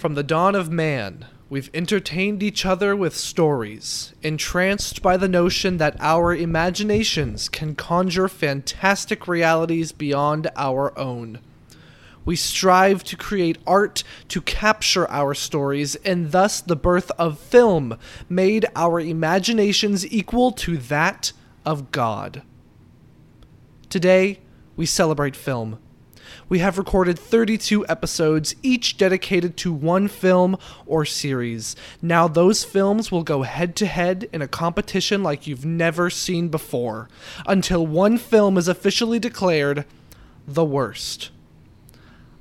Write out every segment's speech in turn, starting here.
From the dawn of man, we've entertained each other with stories, entranced by the notion that our imaginations can conjure fantastic realities beyond our own. We strive to create art to capture our stories, and thus the birth of film made our imaginations equal to that of God. Today, we celebrate film. We have recorded 32 episodes, each dedicated to one film or series. Now, those films will go head to head in a competition like you've never seen before, until one film is officially declared the worst.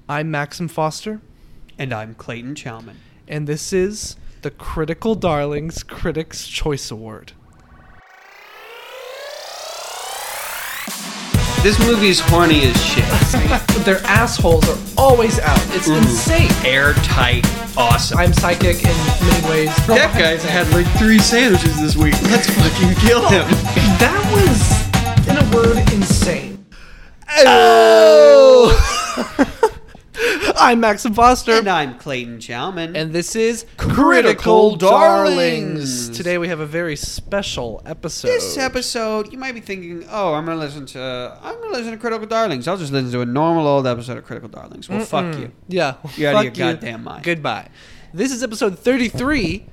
I'm Maxim Foster, And I'm Clayton Chowman. and this is the Critical Darlings Critics' Choice Award. This movie's horny as shit. But their assholes are always out. It's mm. insane. Airtight, awesome. I'm psychic in many ways. that guy's had like three sandwiches this week. Let's fucking kill him. That was, in a word, insane. Oh! I'm Max Foster, And I'm Clayton Chowman. and this is Critical Darlings. Today we have a very special episode. this episode, you might be thinking, "Oh, I'm gonna listen to, I'm gonna listen to Critical Darlings. I'll just listen to a normal old episode of Critical Darlings." Well, fuck you. Yeah. You're out of your you. goddamn mind. Goodbye. This is episode 33,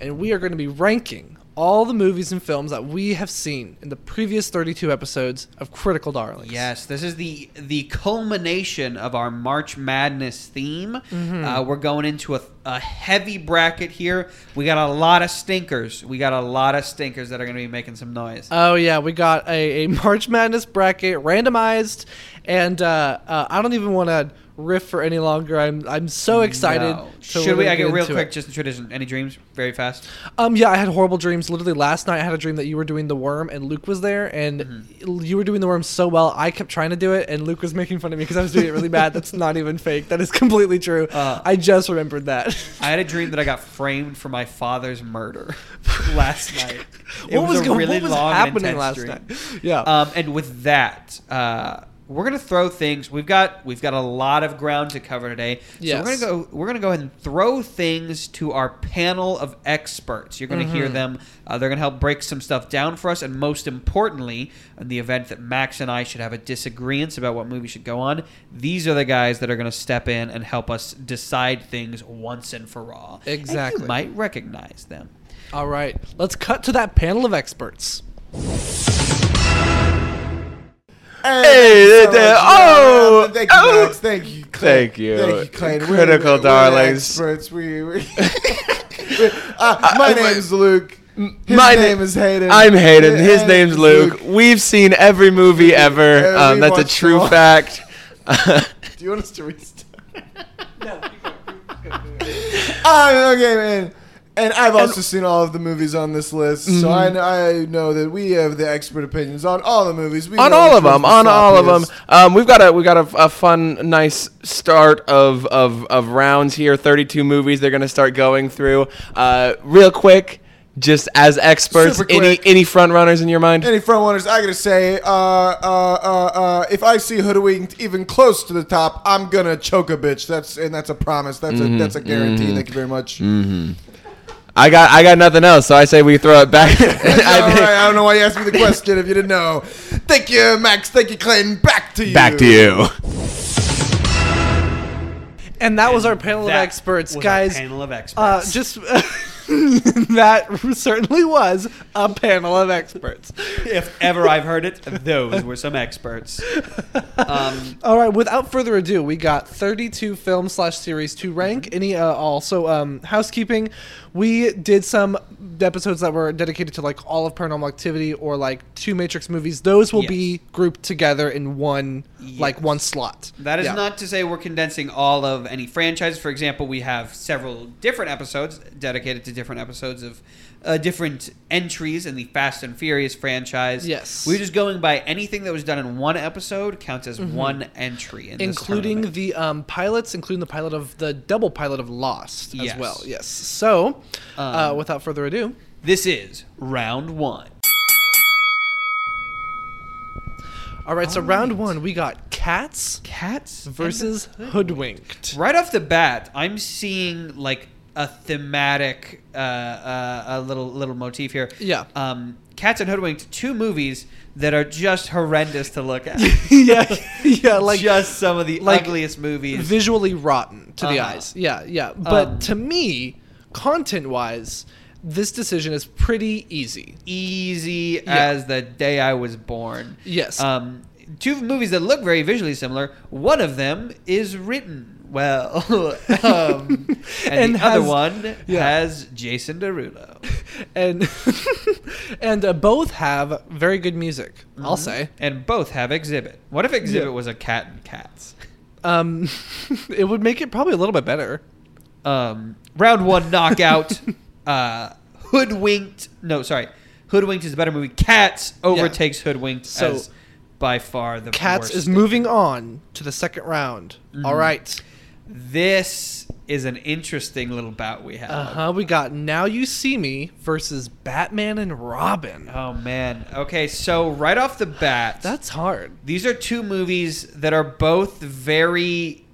and we are going to be ranking all the movies and films that we have seen in the previous 32 episodes of Critical Darlings. Yes, this is the the culmination of our March Madness theme. Uh, we're going into a, a heavy bracket here. We got a lot of stinkers. We got a lot of stinkers that are going to be making some noise. Oh yeah, we got a, a March Madness bracket randomized, and uh, uh, I don't even want to riff for any longer. I'm I'm so excited. No. Should we? I get real quick, it. just in tradition. Any dreams? Very fast. Um, yeah, I had horrible dreams. Literally last night, I had a dream that you were doing the worm and Luke was there, and Mm-hmm. you were doing the worm so well. I kept trying to do it, and Luke was making fun of me because I was doing it really bad. That's not even fake. That is completely true. Uh, I just remembered that. I had a dream that I got framed for my father's murder last night. It what was, go- really what was long happening last dream. night? Yeah. Um, and with that, uh, we're gonna throw things. We've got we've got a lot of ground to cover today. So we're gonna go. We're gonna go ahead and throw things to our panel of experts. You're gonna Mm-hmm. hear them. Uh, they're gonna help break some stuff down for us. And most importantly, in the event that Max and I should have a disagreement about what movie should go on, these are the guys that are gonna step in and help us decide things once and for all. And Exactly. you might recognize them. All right, let's cut to that panel of experts. There. Oh, thank you, oh. Max. Thank you, Clay. Thank you. Thank you, Clay. Critical we're, we're darlings. experts. We, we uh, my name is Luke. His My name na- is Hayden. I'm Hayden. His And name's Luke. We've seen every movie ever. Yeah, Um, that's a true fact. Do you want us to restart? uh, okay, man. And I've also seen all of the movies on this list, so I, Mm-hmm. know, I know that we have the expert opinions on all the movies. We on all of them, on all of them. Um, we've got a we got a, a fun, nice start of, of of rounds here. Thirty-two movies they're gonna start going through. Uh, real quick, just as experts, any any front runners in your mind? Any front runners? I gotta say, uh, uh, uh, uh, if I see hoodwinked even close to the top, I'm gonna choke a bitch. That's and that's a promise. That's Mm-hmm. a that's a guarantee. Thank you very much. I got I got nothing else, so I say we throw it back. I think- right, I don't know why you asked me the question if you didn't know. Thank you, Max. Thank you, Clayton. Back to you. Back to you. And that was our panel of experts, guys. panel of experts. Uh, just that certainly was a panel of experts. if ever I've heard it, those were some experts. Um, All right, without further ado, we got 32 film slash series to rank. Any uh, also um, housekeeping. We did some episodes that were dedicated to like all of Paranormal Activity or like two Matrix movies. Those will Yes. be grouped together in one like one slot. that is Yeah. not to say we're condensing all of any franchise. For example, we have several different episodes dedicated to different episodes of uh, different entries in the Fast and Furious franchise. Yes. we're just going by anything that was done in one episode counts as one entry, in including the um, pilots, including the pilot of the double pilot of Lost Yes. as well. Yes. So, uh, Um, without further ado, This is round one. All right. So round one, we got Cats Cats versus the Hoodwinked. Right off the bat, I'm seeing like a thematic, uh, uh, a little little motif here. Yeah. Um, Cats and Hoodwinked, two movies that are just horrendous to look at. yeah, yeah, like just some of the like ugliest movies. visually rotten to the Uh-huh. eyes. Yeah, yeah. But Um, to me, content wise, this decision is pretty easy. Easy Yeah. as the day I was born. Yes. Um, two movies that look very visually similar. One of them is written well, um, and, And the other one yeah. has Jason Derulo. and and uh, both have very good music. I'll say. and both have Xzibit. What if Xzibit Yeah. was a cat and cats? Um, it would make it probably a little bit better. Um, round one knockout. Uh, Hoodwinked. No, sorry. Hoodwinked is a better movie. Cats overtakes Hoodwinked So, as by far the Cats worst is thing. moving on to the second round. Mm-hmm. All right. This is an interesting little bout we have. Uh huh. We got Now You See Me versus Batman and Robin. Oh man. Okay, so right off the bat, That's hard. these are two movies that are both very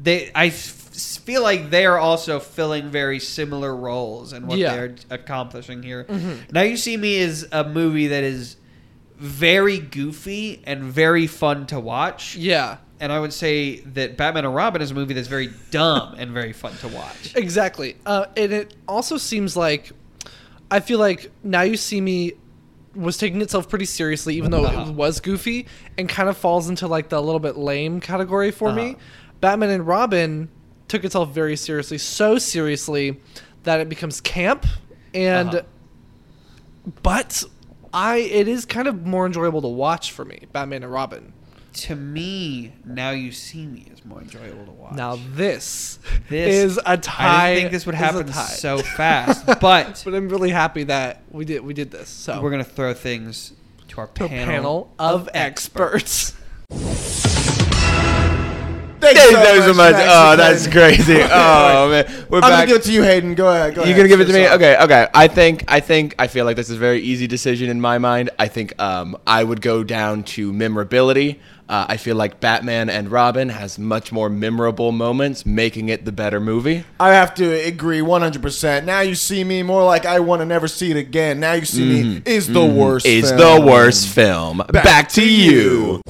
they I f- feel like they are also filling very similar roles and what Yeah. they're accomplishing here. Mhm. Now you see me is a movie that is very goofy and very fun to watch. Yeah. And I would say that Batman and Robin is a movie that's very dumb and very fun to watch. Exactly. Uh, and it also seems like I feel like Now You See Me was taking itself pretty seriously, even though Uh-huh. it was goofy, and kind of falls into like the little bit lame category for me. Uh-huh. Batman and Robin took itself very seriously, so seriously that it becomes camp, and Uh-huh. but I it is kind of more enjoyable to watch for me, Batman and Robin. To me, Now You See Me is more enjoyable to watch. Now this, This- is a tie. I didn't think this would happen so fast, but but I'm really happy that we did we did this. So we're gonna throw things to our to panel, panel of experts. Thank Thank you you so much. Max Oh, that's crazy. Oh man, we're back. I'm gonna give it to you, Hayden. Go ahead. Go You're ahead. gonna give it to me? Okay, okay. I think, I think, I feel like this is a very easy decision in my mind. I think um, I would go down to memorability. Uh, I feel like Batman and Robin has much more memorable moments, making it the better movie. I have to agree 100%. Now you see me more like I want to never see it again. Now you see me is the worst. Is film. the worst film. Back, to, to you.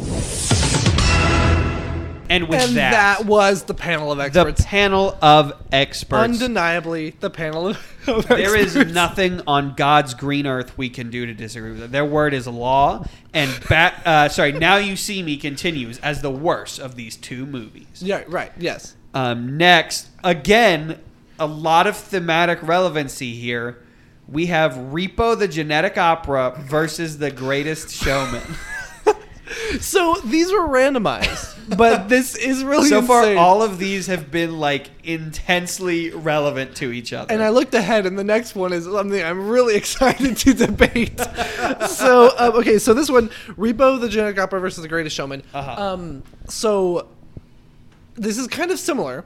And with and that, that, was the panel of the experts. panel of experts. Undeniably, the panel of, of there is experts. nothing on God's green earth we can do to disagree with it. Their word is law, and bat. Uh, sorry, now you see me continues as the worst of these two movies. Yeah, right. Yes. Um, next, again, a lot of thematic relevancy here. We have Repo the Genetic Opera versus The Greatest Showman. So these were randomized, but this is really so far, all of these have been like intensely relevant to each other. And I looked ahead, and the next one is something I'm really excited to debate. so, um, okay, so this one, Repo the Genetic Opera versus The Greatest Showman. Uh-huh. Um, so this is kind of similar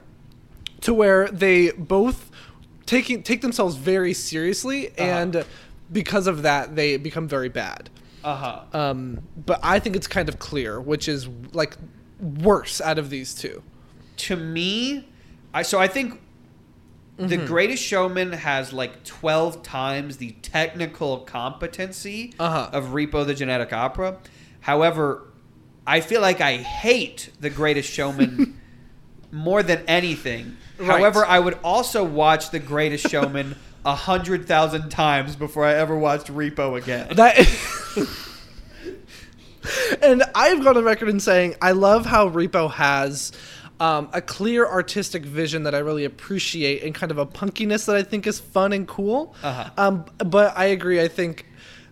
to where they both taking take themselves very seriously, Uh-huh. and because of that, they become very bad. Uh huh. Um, but I think it's kind of clear, which is like worse out of these two. to me, I so I think the Mm-hmm. Greatest Showman has like twelve times the technical competency Uh-huh. of Repo the Genetic Opera. However, I feel like I hate the Greatest Showman more than anything. Right. However, I would also watch the Greatest Showman a hundred thousand times before I ever watched Repo again. That and I've gone on record in saying I love how Repo has um, a clear artistic vision that I really appreciate and kind of a punkiness that I think is fun and cool. Uh-huh. Um, but I agree. I think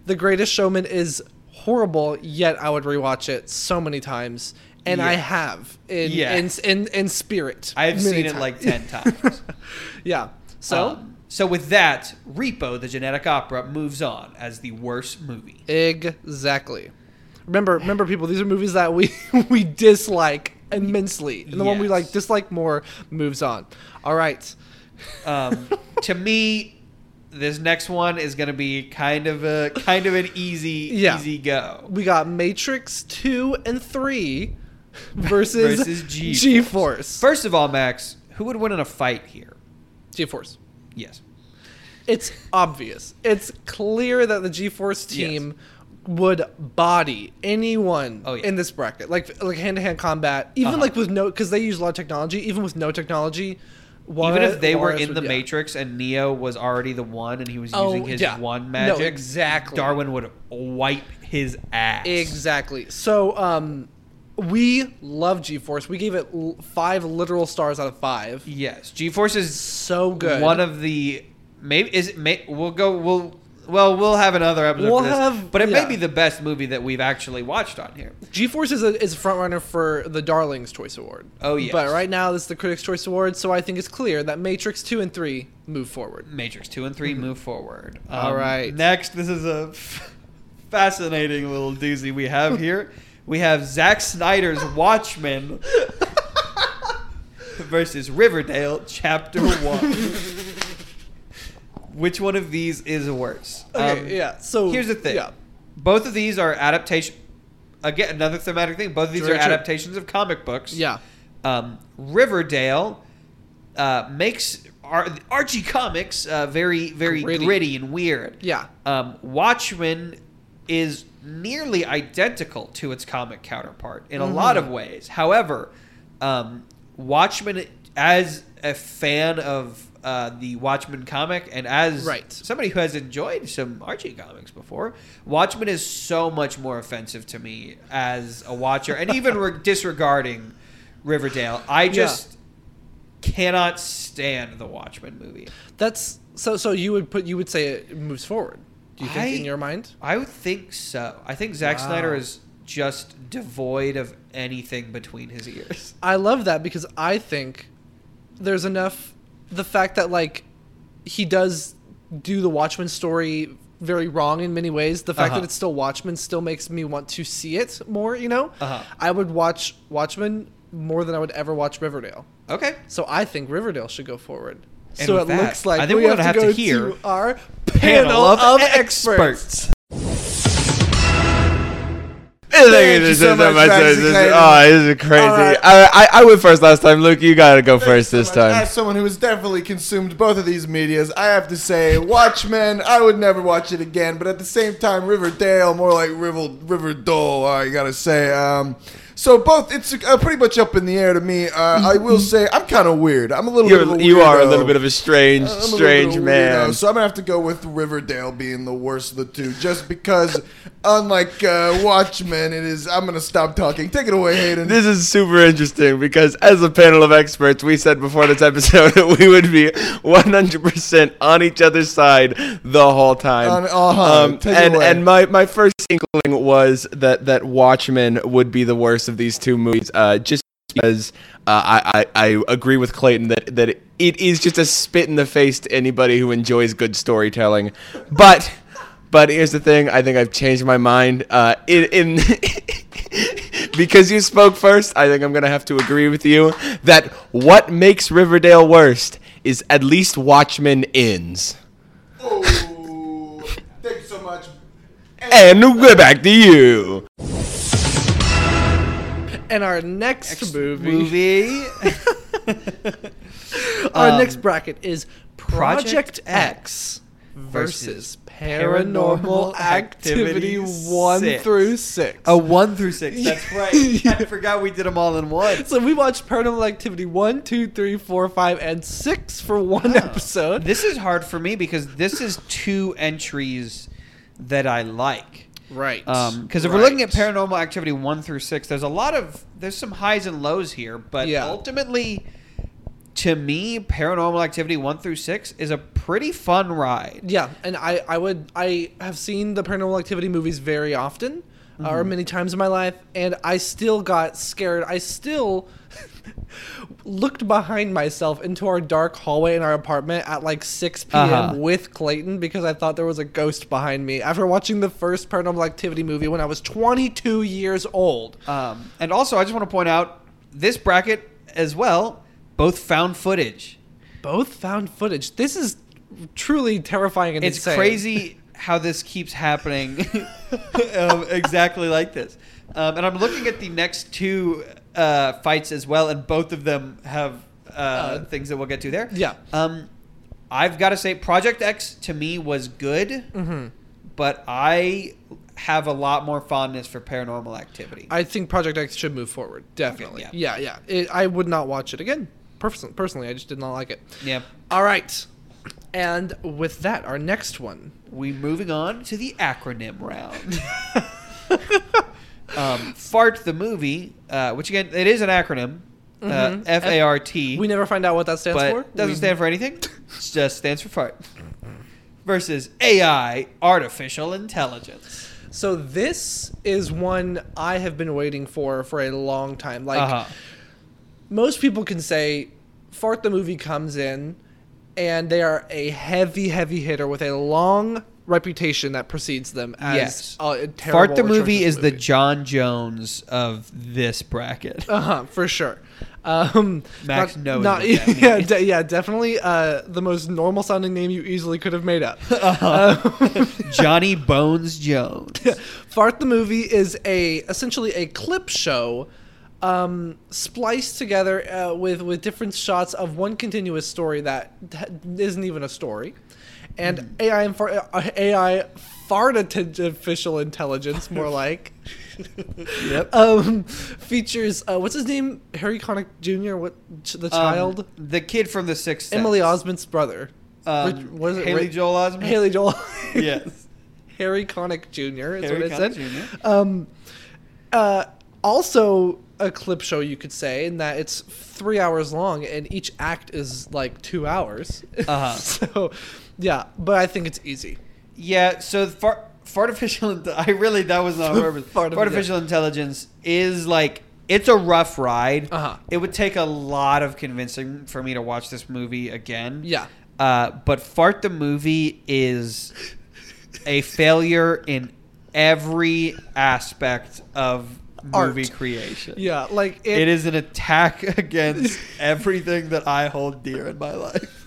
The Greatest Showman is horrible, yet I would rewatch it so many times. And I have in, in, in, in spirit. I've seen it times. like ten times. yeah. So Um, so with that, Repo the Genetic Opera moves on as the worst movie. Exactly. Remember, remember, people. These are movies that we we dislike immensely, and the one we like dislike more moves on. All right. Um, to me, this next one is going to be kind of a kind of an easy Yeah. easy go. We got Matrix two and three versus, Versus G-Force. G-Force. First of all, Max, who would win in a fight here? G-Force. Yes. It's obvious. It's clear that the G-Force team would body anyone Oh, yeah. in this bracket, like like hand-to-hand combat, even Uh-huh. like with no, because they use a lot of technology. Even with no technology, Even if they were in would- the yeah. Matrix and Neo was already the one and he was Oh, using his yeah. one No, magic, exactly. Darwin would wipe his ass. Exactly. So, um, we love G-Force. We gave it l- five literal stars out of five. Yes, G-Force is So good. one of the maybe is it may we'll go we'll well we'll have another episode We'll this, have- but it yeah. may be the best movie that we've actually watched on here. G-Force is a is a front runner for the Darlings Choice Award. Oh, yes. But right now, this is the Critics' Choice Award, so I think it's clear that Matrix two and three move forward. Matrix two and 3 move forward. Mm-hmm. Um, All right. Next, this is a f- fascinating little doozy we have here. We have Zack Snyder's Watchmen versus Riverdale Chapter One. Which one of these is worse? Okay, Um, yeah. So here's the thing. Yeah. Both of these are adaptation. Again, another thematic thing. Both of these are adaptations of comic books. Yeah. Um, Riverdale uh, makes Ar- Archie comics uh, very, very Gritty. gritty. and weird. Yeah. Um, Watchmen is nearly identical to its comic counterpart in a lot Mm-hmm. of ways. However, um, Watchmen, as a fan of uh, the Watchmen comic and as Right. somebody who has enjoyed some Archie comics before, Watchmen is so much more offensive to me as a watcher, and even re- disregarding Riverdale, I just cannot stand the Watchmen movie. That's so. So you would put you would say it moves forward. Do you think I- in your mind? I would think so. I think Zack Wow. Snyder is just devoid of anything between his ears. I love that because I think there's enough. The fact that like he does do the Watchmen story very wrong in many ways. The fact Uh-huh. that it's still Watchmen still makes me want to see it more. You know, Uh-huh. I would watch Watchmen more than I would ever watch Riverdale. Okay. So I think Riverdale should go forward. And so it that, looks like I think we we're have, gonna to, have go to hear our panel, of, experts. Thank you so much, Maxie Clayton. Oh, this is crazy. All right. I, I, I went first last time. Luke, you gotta go first so this much. time. As someone who has definitely consumed both of these medias, I have to say, Watchmen, I would never watch it again. But at the same time, Riverdale, more like River Riverdale, I gotta say. Um, so both, it's uh, pretty much up in the air to me. Uh, I will say, I'm kind of weird. I'm a little bit of a You're, a little bit of a strange, I'm strange a man. so I'm gonna have to go with Riverdale being the worst of the two, just because, unlike uh, Watchmen, it is. I'm gonna stop talking. Take it away, Hayden. This is super interesting because, as a panel of experts, we said before this episode that we would be 100% on each other's side the whole time. On- uh-huh. Take it and and my, my first inkling was that, that Watchmen would be the worst of these two movies, uh, just because uh, I, I, I agree with Clayton that, that it is just a spit in the face to anybody who enjoys good storytelling. But. But here's the thing. I think I've changed my mind. Uh, in, in because you spoke first, I think I'm gonna have to agree with you that what makes Riverdale worst is at least Watchmen ends. Oh, thank you so much. And we're back to you. And our next movie, Movie. our Um, next bracket is Project, Project X versus versus Paranormal Activity Activity 1 six. through 6. A one through six. That's right. I forgot we did them all in one. So we watched Paranormal Activity 1, 2, 3, 4, 5, and 6 for one episode. This is hard for me because this is two entries that I like. Right. Because if we're looking at Paranormal Activity one through six, there's a lot of there's some highs and lows here, but Yeah. ultimately, to me, Paranormal Activity one through six is a pretty fun ride. Yeah, and I, I would I have seen the Paranormal Activity movies very often, uh, or many times in my life, and I still got scared. I still looked behind myself into our dark hallway in our apartment at like 6 p.m. Uh-huh. with Clayton because I thought there was a ghost behind me after watching the first Paranormal Activity movie when I was 22 years old. Um, and also, I just want to point out this bracket as well, both found footage. Both found footage. This is truly terrifying and It's insane. crazy how this keeps happening um, exactly like this. Um, and I'm looking at the next two uh, fights as well, and both of them have uh, things that we'll get to there. yeah. Um, I've got to say, Project X to me was good, Mm-hmm. but I have a lot more fondness for Paranormal Activity. I think Project X should move forward. Definitely. Okay, yeah, yeah. It, I would not watch it again. Person- personally, I just did not like it. yeah. All right. And with that, our next one. We moving on to the acronym round. um, Fart the movie, uh, which again it is an acronym, uh, Mhm. F A R T. We never find out what that stands but for. doesn't We- stand for anything. It just stands for fart. Versus AI, artificial intelligence. So this is one I have been waiting for for a long time. Like uh-huh. most people can say, Fart the movie comes in, and they are a heavy, heavy hitter with a long reputation that precedes them as Yes. a, a Fart the movie is the. Jon Jones of this bracket. Uh huh, for sure. Um, Max not, knows Not, yeah, de- yeah, definitely uh, the most normal sounding name you easily could have made up. Uh-huh. Johnny Bones Jones. Fart the movie is a essentially a clip show, um, spliced together uh, with with different shots of one continuous story that ha- isn't even a story, and Hmm. AI and far- uh, AI artificial intelligence, more like. Yep. Um, features uh, what's his name? Harry Connick Jr. What the child? Um, the kid from the Sixth Sense. Emily Osment's brother. Um, Rich- what is it? Haley Joel Osment. Haley Joel. Yes. Harry Connick Jr. is Harry what I Connick said. Jr.. Um, uh, also a clip show, you could say, in that it's three hours long and each act is like two hours. Uh-huh. so, yeah, but I think it's easy. Yeah, so far, artificial. I really that was not purpose. Artificial intelligence is like it's a rough ride. Uh-huh. It would take a lot of convincing for me to watch this movie again. Yeah. Uh, but fart the movie is a failure in every aspect of movie Art. creation. Yeah, like it, it is an attack against everything that I hold dear in my life.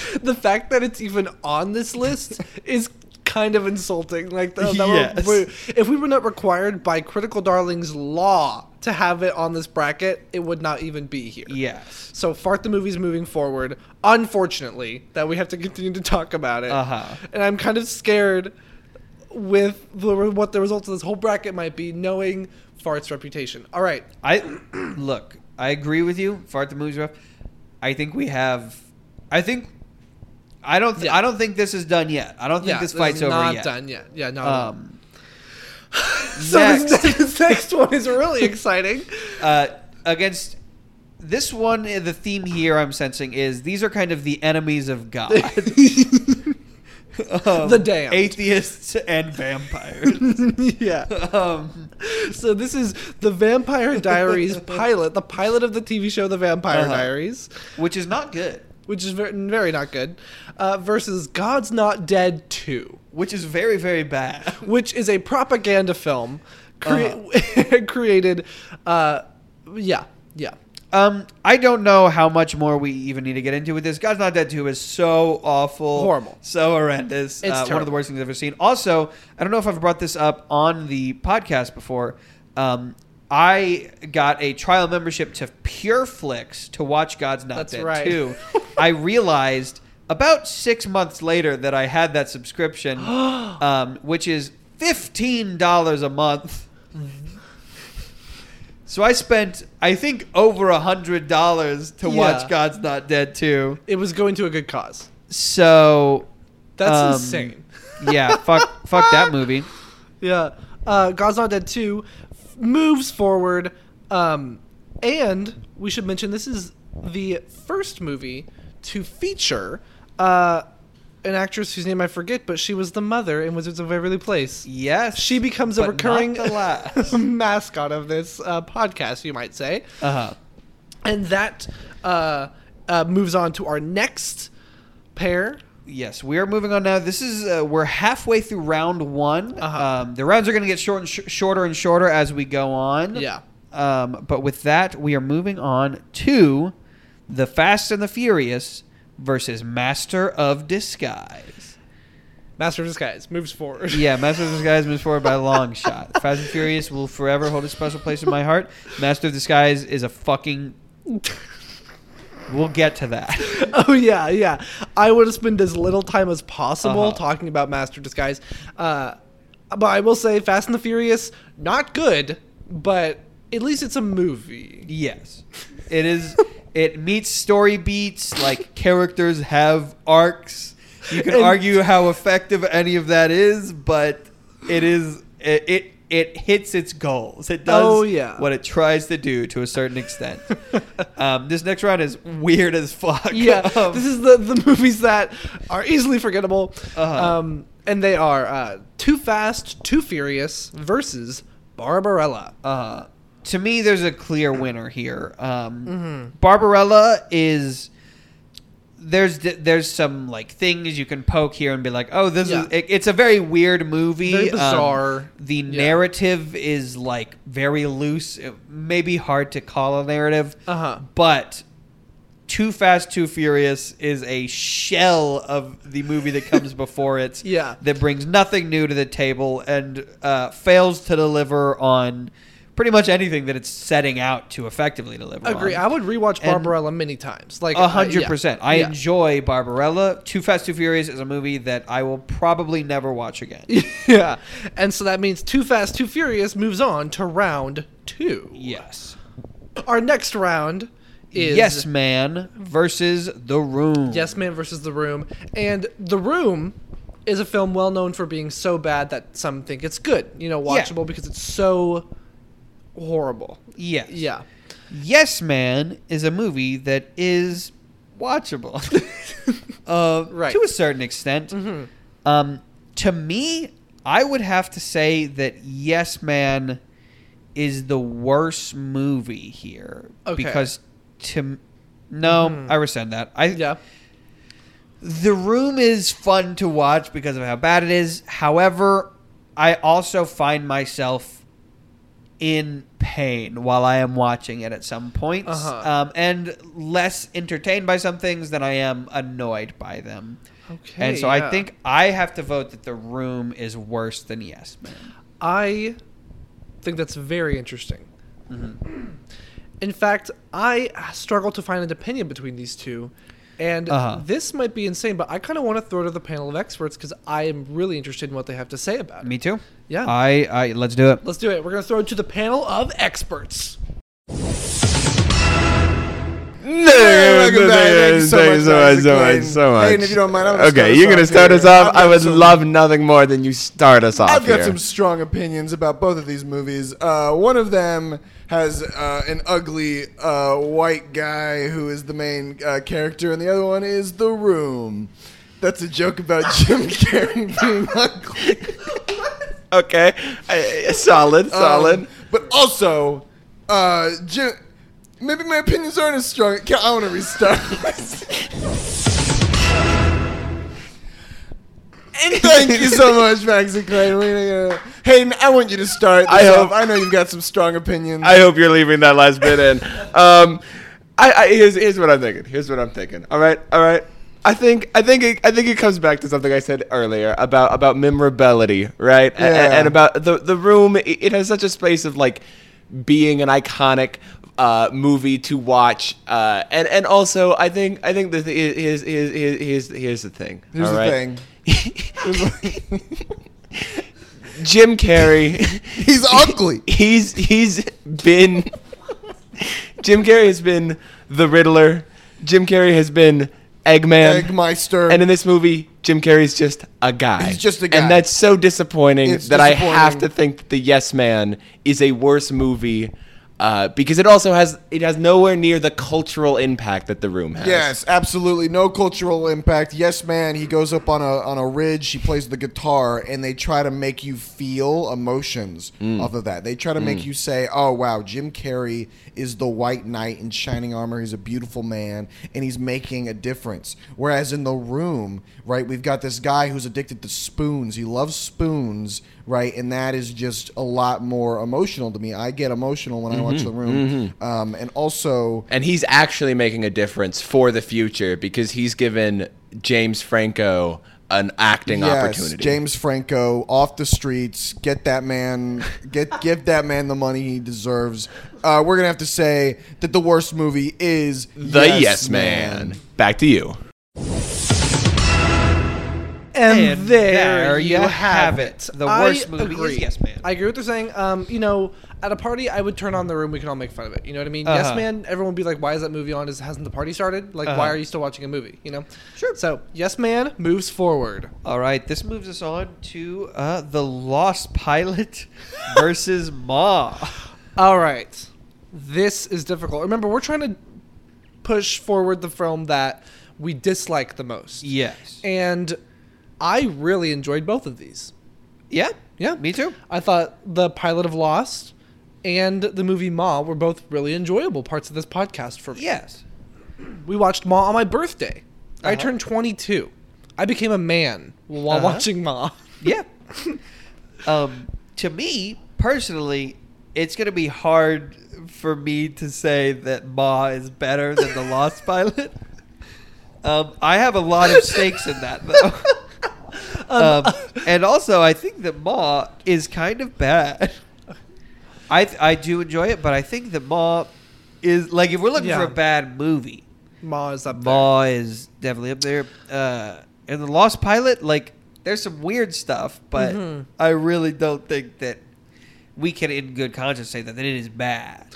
the fact that it's even on this list is kind of insulting. Like, the, that Yes. we're, if we were not required by Critical Darlings law to have it on this bracket, it would not even be here. Yes. So fart the movie's moving forward. Unfortunately, that we have to continue to talk about it. Uh-huh. And I'm kind of scared with the, what the results of this whole bracket might be, knowing fart's reputation. All right. I look. I agree with you. Fart the movie's rough. I think we have. I think. I don't. Th- Yeah. I don't think this is done yet. I don't think yeah, this fight's is over not yet. done yet. Yeah, No. Um, So next, this, this next one is really exciting. uh, against this one, uh, the theme here I'm sensing is these are kind of the enemies of God. Um, The damned. atheists and vampires. yeah. um, So this is the Vampire Diaries pilot, the pilot of the TV show The Vampire Uh-huh. Diaries, which is not good. Which is very, very not good, uh, versus God's Not Dead 2, Which is very very bad. which is a propaganda film crea- created. Uh, yeah, yeah. Um, I don't know how much more we even need to get into with this. God's Not Dead 2 is so awful. Horrible. So horrendous. It's uh, one of the worst things I've ever seen. Also, I don't know if I've brought this up on the podcast before. Um, I got a trial membership to PureFlix to watch God's Not That's Dead right. 2. I realized about six months later that I had that subscription, um, which is $15 a month. So I spent, I think, over a hundred dollars to Yeah. watch God's Not Dead 2. It was going to a good cause. So That's um, insane. yeah, fuck, fuck that movie. Yeah. Uh, God's Not Dead 2 f- moves forward. Um, and we should mention this is the first movie to feature uh, an actress whose name I forget, but she was the mother in Wizards of Waverly Place. Yes, She becomes a recurring not the last. mascot of this uh, podcast, you might say. uh huh. And that uh, uh, moves on to our next pair. Yes, we are moving on now. This is uh, we're halfway through round one. Uh-huh. Um, the rounds are going to get short and sh- shorter and shorter as we go on. Yeah. Um, but with that, we are moving on to the Fast and the Furious versus Master of Disguise. Master of Disguise moves forward. Yeah, Master of Disguise moves forward by a long shot. Fast and Furious will forever hold a special place in my heart. Master of Disguise is a fucking. We'll get to that. oh yeah, yeah. I would have spent as little time as possible Uh-huh. talking about Master Disguise. Uh, but I will say, Fast and the Furious, not good, but at least it's a movie. Yes, it is. It meets story beats. Like characters have arcs. You can And- argue how effective any of that is, but it is. It it, it hits its goals. It does Oh, yeah. what it tries to do to a certain extent. um, this next round is weird as fuck. Yeah, Um, this is the the movies that are easily forgettable. Uh-huh. Um, and they are uh, Too Fast, Too Furious versus Barbarella. uh, to me, there's a clear winner here. Um, Mm-hmm. Barbarella is there's there's some like things you can poke here and be like, oh, this Yeah. is it, it's a very weird movie, Very Um, bizarre. the Yeah. narrative is like very loose. It may be hard to call a narrative, Uh-huh. but. Too Fast, Too Furious is a shell of the movie that comes before it Yeah. that brings nothing new to the table and uh, fails to deliver on pretty much anything that it's setting out to effectively deliver. Agree. I would rewatch And- Barbarella many times. Like A hundred yeah. percent. I Yeah. enjoy Barbarella. Too Fast, Too Furious is a movie that I will probably never watch again. yeah, and so that means Too Fast, Too Furious moves on to round two. yes. Our next round is Yes Man versus The Room. Yes Man versus The Room, and The Room is a film well known for being so bad that some think it's good. You know, Yeah. watchable because it's so horrible. Yes. Yeah. Yes Man is a movie that is watchable. uh, Right. To a certain extent. Um, to me, I would have to say that Yes Man is the worst movie here. Okay. Because to. No, I rescind that. I, Yeah. The Room is fun to watch because of how bad it is. However, I also find myself in pain while I am watching it at some points, Uh-huh. um, and less entertained by some things than I am annoyed by them. Okay. and so I think I have to vote that The Room is worse than Yes Man. I think that's very interesting. Mm-hmm. In fact, I struggle to find an opinion between these two. And Uh-huh. this might be insane, but I kind of want to throw it to the panel of experts because I am really interested in what they have to say about it. Me too. Yeah. I, I let's do it. Let's do it. We're going to throw it to the panel of experts. Welcome back. Thank you so Thank much, you so much, so much, so much. Hayden, if you don't mind, I'm gonna okay, you're gonna start here. us off. I would some- love nothing more than you start us off I've got here. some strong opinions about both of these movies. Uh, one of them has uh, an ugly uh, white guy who is the main uh, character, and the other one is The Room. That's a joke about Jim Carrey being ugly. okay, I- solid, solid. Um, but also, uh, Jim. Maybe my opinions aren't as strong. I want to restart. And thank you so much, Max and gonna- Hayden, I want you to start. I off. hope- I know you've got some strong opinions. I hope you're leaving that last bit in. Um, I, I here's here's what I'm thinking. Here's what I'm thinking. All right, all right. I think I think it, I think it comes back to something I said earlier about about memorability, right? Yeah. And, about the the room. It has such a space of like being an iconic uh, movie to watch, uh, and and also I think I think that here's here's here's here's, here's the thing. Here's the right? thing. Jim Carrey. He's ugly. He's he's been Jim Carrey has been the Riddler. Jim Carrey has been Eggman. Eggmeister. And in this movie, Jim Carrey's just a guy. He's just a guy. And that's so disappointing It's that I have to think that The Yes Man is a worse movie uh, because it also has it has nowhere near the cultural impact that The Room has. Yes, absolutely. No cultural impact. Yes, man. He goes up on a on a ridge. He plays the guitar, and they try to make you feel emotions Mm. off of that. They try to make you say, "Oh wow, Jim Carrey is the White Knight in shining armor. He's a beautiful man, and he's making a difference." Whereas in the room, right, we've got this guy who's addicted to spoons. He loves spoons, right, and that is just a lot more emotional to me. I get emotional when I Mm-hmm. watch the room, um, and also. And he's actually making a difference for the future because he's given James Franco an acting Yes, opportunity. James Franco off the streets. Get that man. Get give that man the money he deserves. Uh, we're gonna have to say that the worst movie is the Yes, Man. Back to you. And, And there, there you have it. The worst I movie is. Yes Man. I agree with what they're saying. Um, you know, at a party, I would turn on the room. We can all make fun of it. You know what I mean? Yes Uh-huh. Man. Everyone would be like, "Why is that movie on? Is hasn't the party started? Like, Uh-huh. why are you still watching a movie?" You know? Sure. So, Yes Man moves forward. All right, this moves us on to uh, the Lost Pilot versus Ma. All right, this is difficult. Remember, we're trying to push forward the film that we dislike the most. Yes. And I really enjoyed both of these. Yeah. Yeah. Me too. I thought the pilot of Lost and the movie Ma were both really enjoyable parts of this podcast for me. Yes. We watched Ma on my birthday. I Uh-huh. turned 22. I became a man while Uh-huh. watching Ma. Yeah. um, to me personally, it's gonna be hard for me to say that Ma is better than the Lost Pilot. Um, I have a lot of stakes in that though. Um, and also, I think that Ma is kind of bad. I th- I do enjoy it, but I think that Ma is like if we're looking Yeah. for a bad movie, Ma is up there. Ma is definitely up there. Uh, and the Lost Pilot, like, there's some weird stuff, but Mhm. I really don't think that we can, in good conscience, say that, that it is bad.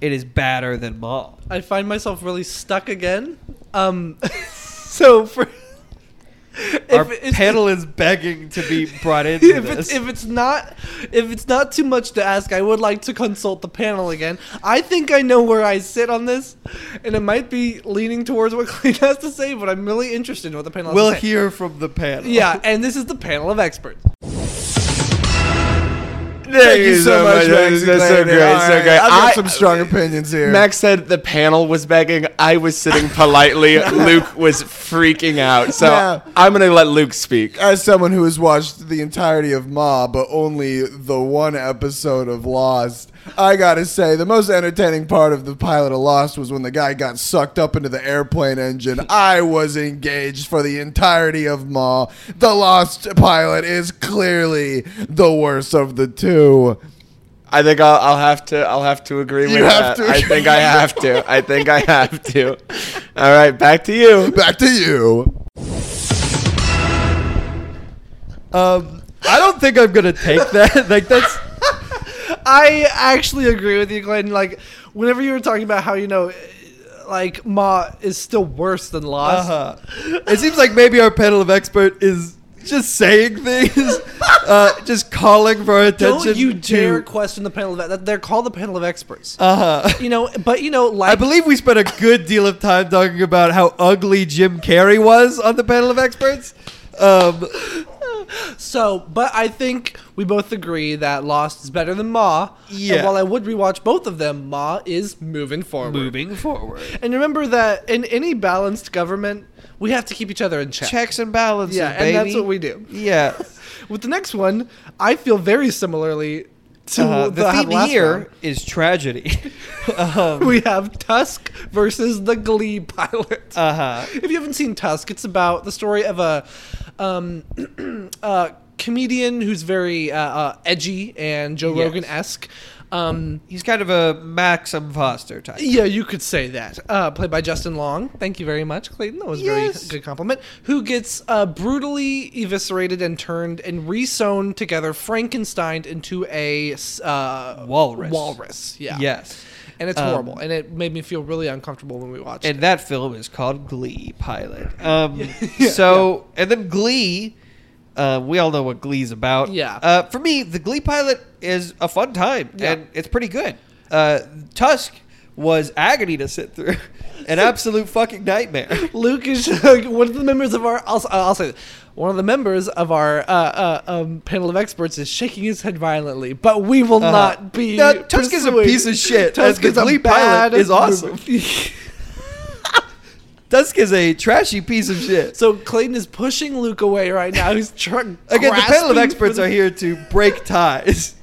It is badder than Ma. I find myself really stuck again. Um, so for Our panel is begging to be brought into if this. it's if it's not if it's not too much to ask, I would like to consult the panel again. I think I know where I sit on this, and it might be leaning towards what Clayton has to say, but I'm really interested in what the panel we'll to say. hear from the panel. Yeah, and this is the panel of experts. Thank you so much, Max. That's so great. So great. I've got some strong opinions here. Max said the panel was begging. I was sitting politely. Luke was freaking out. So. I'm going to let Luke speak. as someone who has watched the entirety of Ma, but only the one episode of Lost, I gotta say the most entertaining part of the pilot of Lost was when the guy got sucked up into the airplane engine. I was engaged for the entirety of Ma. The Lost pilot is clearly the worst of the two. I think I'll, I'll have to. I'll have to agree You with have that. to. I think I have to. I think I have to. All right, back to you. Back to you. Um, I don't think I'm gonna take that. like that's I actually agree with you, Glenn. Like, whenever you were talking about how you know, like Ma is still worse than Lost. Uh-huh. It seems like maybe our panel of expert is just saying things, uh, just calling for our attention. Don't you dare To, question the panel of that. They're called the panel of experts. uh-huh. you know, but you know, like I believe we spent a good deal of time talking about how ugly Jim Carrey was on the panel of experts. Um, So, but I think we both agree that Lost is better than Ma. Yeah. And while I would rewatch both of them, Ma is moving forward. moving forward, And remember that in any balanced government, we have to keep each other in check. checks and balances. Yeah, and that's what we do. Yeah. With the next one, I feel very similarly to Uh, the, theme last here round. is tragedy. um, We have Tusk versus the Glee pilot. uh huh. if you haven't seen Tusk, it's about the story of a um, uh, comedian who's very uh, uh, edgy and Joe Yes. Rogan esque. Um, He's kind of a Maxim Foster type. yeah, you could say that. Uh, played by Justin Long. Thank you very much, Clayton. That was a Yes. very good compliment. Who gets uh, brutally eviscerated and turned and resewn together, Frankenstein into a uh, Walrus. Walrus. Yeah. Yes. And it's Um, horrible, and it made me feel really uncomfortable when we watched And it. that film is called Glee Pilot. Um, so, and then Glee, uh, we all know what Glee's about. Yeah. Uh, for me, the Glee Pilot is a fun time, Yeah. and it's pretty good. Uh, Tusk was agony to sit through, an absolute fucking nightmare. Luke is one of the members of our. I'll, I'll say, this. One of the members of our uh, uh, um, panel of experts is shaking his head violently, but we will Uh-huh. not be. No, Tusk is a piece of shit, Tusk the is a pilot is awesome. Tusk is a trashy piece of shit. so Clayton is pushing Luke away right now. He's trying. Again, the panel of experts are here to break ties.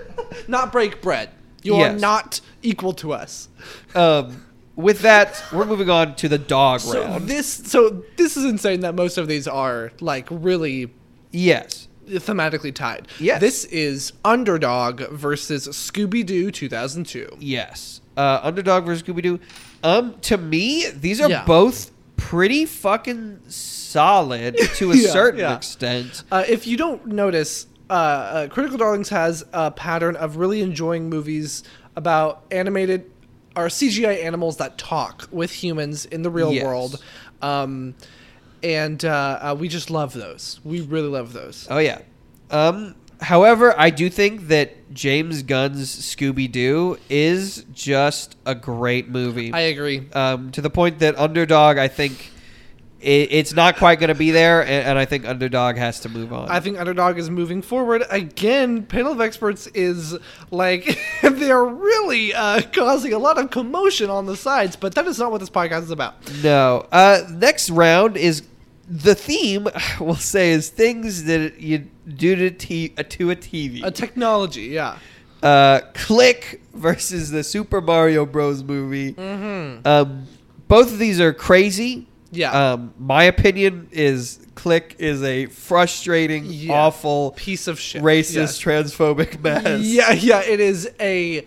Not break bread. You are not equal to us. Um, with that, we're moving on to the dog So round. this, so this is insane that most of these are like really yes. thematically tied. Yes. This is Underdog versus Scooby Doo 2002. Yes. Uh, Underdog versus Scooby Doo. Um, to me, these are Yeah. both pretty fucking solid to a Yeah, certain yeah. extent. Uh, if you don't notice, uh, uh, Critical Darlings has a pattern of really enjoying movies about animated or CGI animals that talk with humans in the real Yes. world. Um, and uh, uh, we just love those. We really love those. Oh yeah. Um, however, I do think that James Gunn's Scooby Doo is just a great movie. I agree. um, to the point that Underdog, I think, it, it's not quite going to be there, and, and I think Underdog has to move on. I think Underdog is moving forward. Again, panel of experts is like they're really uh, causing a lot of commotion on the sides, but that is not what this podcast is about. no. Uh, next round is the theme. We'll say is things that you do to t- uh, to a TV. A technology, yeah. uh, Click versus the Super Mario Bros. movie. Mm-hmm. Um, both of these are crazy. Yeah. Um, my opinion is Click is a frustrating, Yeah. awful, Piece of shit. racist, Yes. transphobic mess. Yeah, yeah, it is a,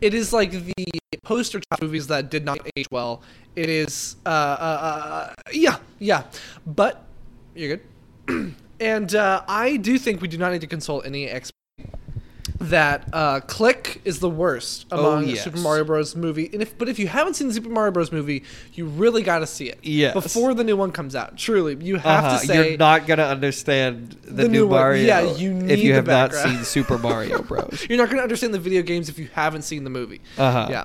it is like the poster child movies that did not age well. It is, uh, uh, uh yeah, yeah, but you're good. and uh, I do think we do not need to consult any expert that uh, Click is the worst Oh, among yes. Super Mario Bros. movie. And if, but if you haven't seen the Super Mario Bros. movie, you really got to see it. Yes. before the new one comes out. Truly, you have Uh-huh. to say You're not gonna understand the, The new, new one. Mario. Yeah, you need if you the have not seen Super Mario Bros. You're not going to understand the video games if you haven't seen the movie. Uh-huh. Yeah.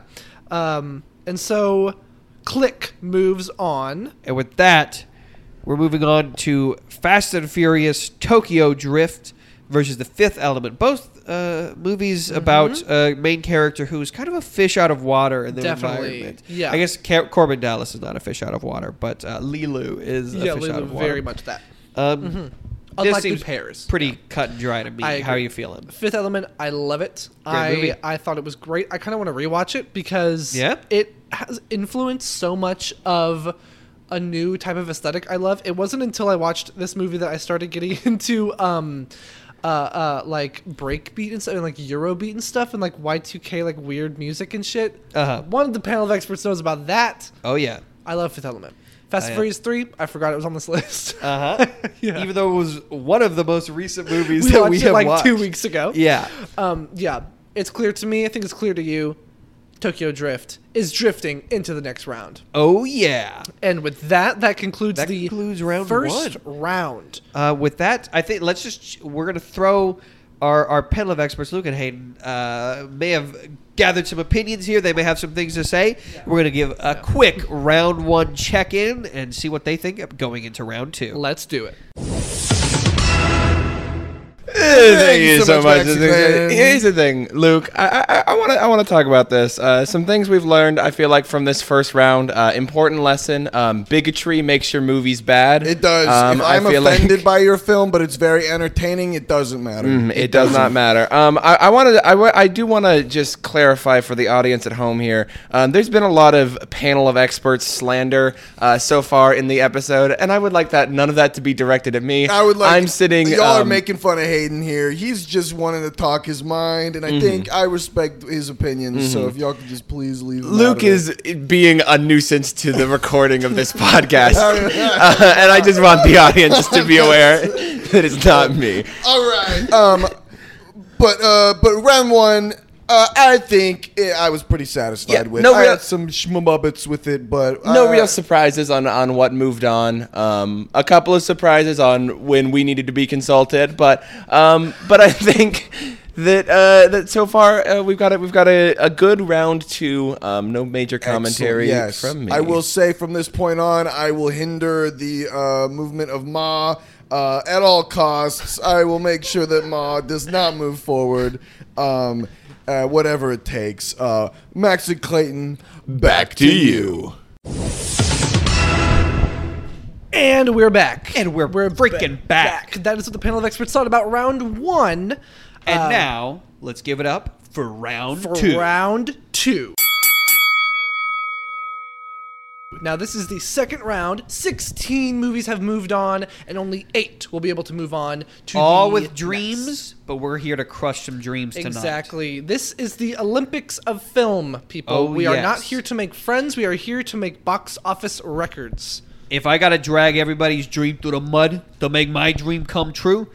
Um, and so, Click moves on. and with that, we're moving on to Fast and Furious Tokyo Drift versus The Fifth Element. Both uh, movies Mm-hmm. about a main character who's kind of a fish out of water in their Definitely. environment. Yeah. I guess Car- Korben Dallas is not a fish out of water, but uh, Leeloo is a yeah, fish out of water. very much that. Um, This Unlike the seems pairs. pretty cut and dry to me. How are you feeling? Fifth Element, I love it. Great movie. I I thought it was great. I kind of want to rewatch it because Yeah? it has influenced so much of a new type of aesthetic I love. It wasn't until I watched this movie that I started getting into um uh, uh like breakbeat and stuff and like Eurobeat and stuff and like Y2K like weird music and shit. Uh-huh. One of the panel of experts knows about that. Oh yeah. I love Fifth Element. Fast and Furious 3, I forgot it was on this list. Uh huh. Yeah. Even though it was one of the most recent movies we that we it have like watched. two weeks ago. Yeah. Um, yeah, it's clear to me. I think it's clear to you. Tokyo Drift is drifting into the next round, Oh yeah. and with that, that concludes That the concludes round first one. round. Uh, with that, I think let's just we're gonna throw our our panel of experts, Luke and Hayden, uh, may have gathered some opinions here. They may have some things to say. We're gonna give a quick round one check in and see what they think of going into round two. Let's do it. Thank you you so so much, much. Here's the thing, Luke. I I want to I want to talk about this. Uh, some things we've learned. I feel like from this first round. Uh, important lesson: um, bigotry makes your movies bad. It does. Um, if I I'm offended like- by your film, but it's very entertaining, it doesn't matter. Mm, it, does not matter. Um, I, I wanted, I, I do want to just clarify for the audience at home here. Um, there's been a lot of panel of experts slander uh, so far in the episode, and I would like that none of that to be directed at me. I would like. I'm sitting. Y'all are um, making fun of Hayden here. He's just wanting to talk his mind, and I think I respect his opinions. So if y'all could just please leave. Luke is it. being a nuisance to the recording of this podcast, uh, and I just want the audience just to be aware that it's not me. All right. Um, but uh, but round one, uh, I think eh, I was pretty satisfied Yeah, with. no I real- had some schmubbits with it, but No uh, real surprises on, on what moved on. Um, a couple of surprises on when we needed to be consulted, but um, but I think that uh, that so far uh, we've got a, we've got a, a good round two. Um, no major commentary yes. from me. I will say from this point on, I will hinder the uh, movement of Ma uh, at all costs. I will make sure that Ma does not move forward, um, uh, whatever it takes. Uh, Max and Clayton, back, to you. And we're back. And we're we're freaking back. That is what the panel of experts thought about round one. And Uh, now let's give it up for round for two. round two. Now, this is the second round. 16 movies have moved on, and only eight will be able to move on to All with next. dreams, but we're here to crush some dreams tonight. Exactly. This is the Olympics of film, people. Oh, we are not here to make friends. We are here to make box office records. If I gotta drag everybody's dream through the mud to make my dream come true,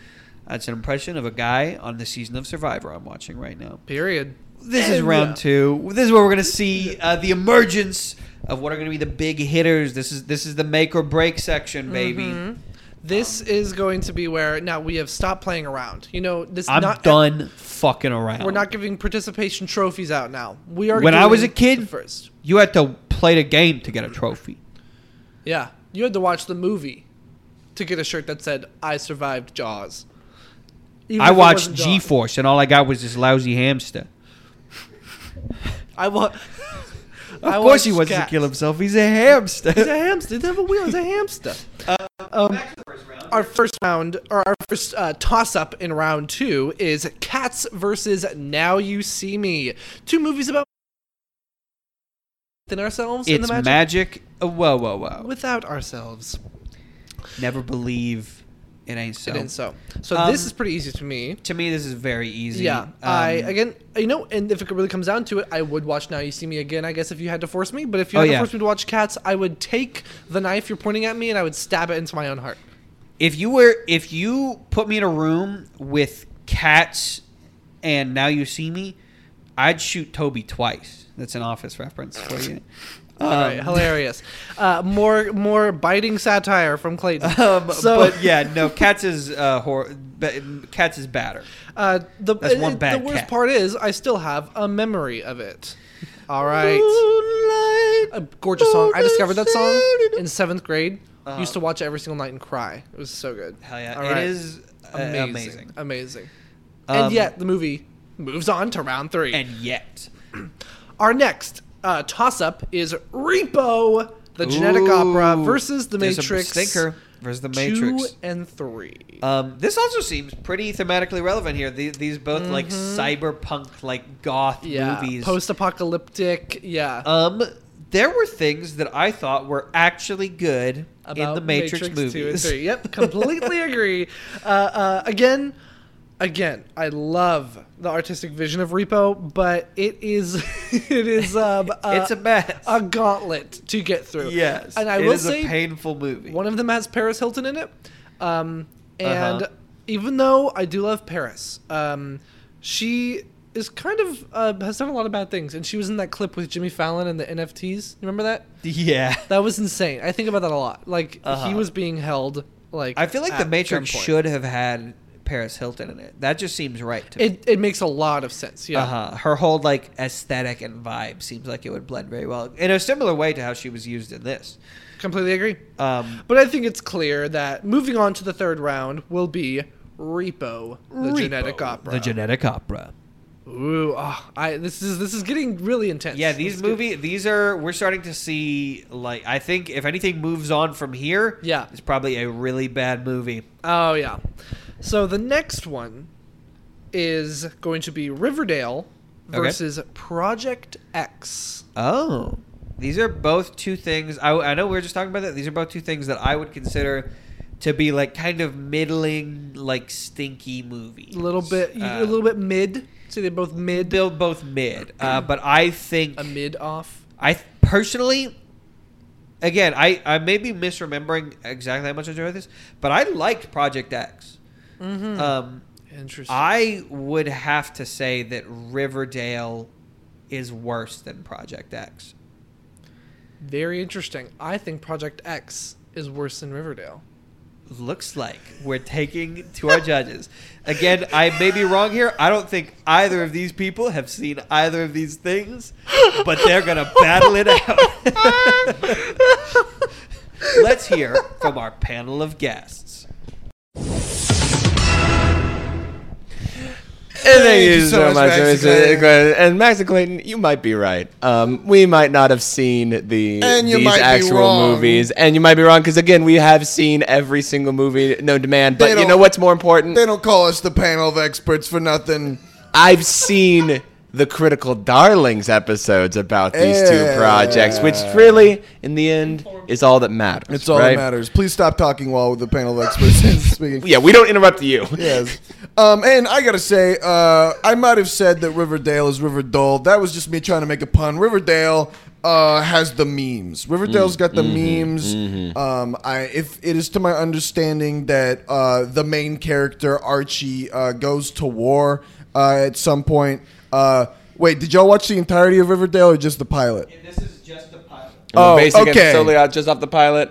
that's an impression of a guy on the season of Survivor I'm watching right now. Period. This is round uh, two. This is where we're gonna see uh, the emergence of what are gonna be the big hitters. This is this is the make or break section, baby. Mm-hmm. This is going to be where now we have stopped playing around. You know, this I'm not done fucking around. We're not giving participation trophies out now. We are. When I was a kid- first. You had to play the game to get a trophy. Yeah, you had to watch the movie to get a shirt that said "I survived Jaws." Even I watched. G Force, and all I got was this lousy hamster. I wa- Of course, he wants to kill himself. He's a hamster. He's a hamster. He doesn't have a wheel. He's a hamster. Um, our first round, or our first uh, toss-up in round two, is Cats versus Now You See Me. Two movies about within ourselves in It's the magic. magic. Oh, whoa, whoa, whoa! without ourselves. Never believe it ain't so. It is so. So Um, this is pretty easy to me. To me, this is very easy. Yeah, I Um, again, you know, and if it really comes down to it, I would watch Now You See Me again. I guess if you had to force me, but if you Oh, had to yeah. force me to watch Cats, I would take the knife you're pointing at me and I would stab it into my own heart. If you were, if you put me in a room with cats, and now you see me, I'd shoot Toby twice. That's an office reference for you. All right, Um, hilarious. Uh, more more biting satire from Clayton. Um, so, but yeah, no, cats is uh, hor- cats is badder. uh, the That's one bad the worst cat. part is I still have a memory of it. All right, a gorgeous song. I discovered that song in seventh grade. Uh-huh. Used to watch it every single night and cry. It was so good. Hell yeah, All it right. is uh, amazing, amazing. amazing. Um, and yet the movie moves on to round three. And yet, Our next uh, toss-up is Repo, the genetic Ooh, opera, versus the there's a Matrix. stinker versus the Matrix. Two and three. Um, this also seems pretty thematically relevant here. These, these both like cyberpunk, like goth Mm-hmm. yeah, movies. post-apocalyptic. Yeah, um, there were things that I thought were actually good in the Matrix, Two and movies. three. Yep, completely agree. Uh, uh, again, again, I love the artistic vision of Repo, but it is it is um, uh, it's a mess. a gauntlet to get through. yes, and I will say a painful movie. One of them has Paris Hilton in it. Um, and Uh-huh. even though I do love Paris, um, she is kind of uh, has done a lot of bad things. And she was in that clip with Jimmy Fallon and the NFTs. You remember that? yeah, That was insane. I think about that a lot. Like Uh-huh. he was being held like I feel like the Matrix should have had Paris Hilton in it. That just seems right to me. It it makes a lot of sense. Yeah. Uh-huh. Her whole like aesthetic and vibe seems like it would blend very well in a similar way to how she was used in this. Completely agree. Um, But I think it's clear that moving on to the third round will be Repo, the genetic opera. The genetic opera. Ooh, ah, I this is this is getting really intense. Yeah, these movie these are we're starting to see like I think if anything moves on from here, Yeah. it's probably a really bad movie. Oh yeah. So the next one is going to be Riverdale Okay. versus Project X. Oh. These are both two things. I, I know we were just talking about that. These are both two things that I would consider to be like kind of middling, like stinky movies. A little bit, Uh, a little bit mid. So they're both mid, build both mid. Uh, but I think a mid off. I th- personally, again, I, I may be misremembering exactly how much I enjoyed this, but I liked Project X. Mm-hmm. Um, Interesting. I would have to say that Riverdale is worse than Project X. Very interesting. I think Project X is worse than Riverdale. Looks like we're taking to our judges. Again, I may be wrong here. I don't think either of these people have seen either of these things, but they're going to battle it out. Let's hear from our panel of guests. And thank you so so much, Max Mr. Clayton. And Max and Clayton, you might be right. Um, we might not have seen the And these actual movies, and you might be wrong because again, we have seen every single movie No demand. But you know what's more important? They don't call us the panel of experts for nothing. I've seen the Critical Darlings episodes about these two projects, which really, in the end, is all that matters. It's all right? that matters. Please stop talking while the panel of experts is speaking. Yeah, we don't interrupt you. yes. Um, and I gotta say, uh, I might have said that Riverdale is Riverdale. That was just me trying to make a pun. Riverdale uh, has the memes. Riverdale's got the memes. Um, I, if it is to my understanding that uh, the main character Archie uh, goes to war uh, at some point. Uh, wait, did y'all watch the entirety of Riverdale or just the pilot? This is just a pilot. Oh, okay. it solely out just off the pilot.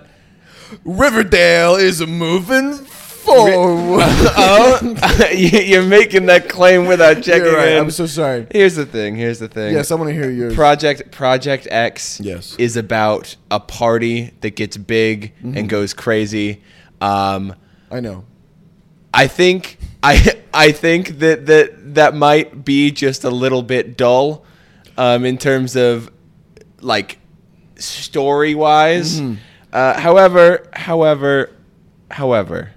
Riverdale is moving forward. oh, you- you're making that claim without checking You're right. in. I'm so sorry. Here's the thing. Here's the thing. Yes, I want to hear yours. Project Project X Yes. is about a party that gets big Mm-hmm. and goes crazy. Um, I know. I think I I think that that that might be just a little bit dull um, in terms of like story wise. Mm-hmm. Uh, however, however, however,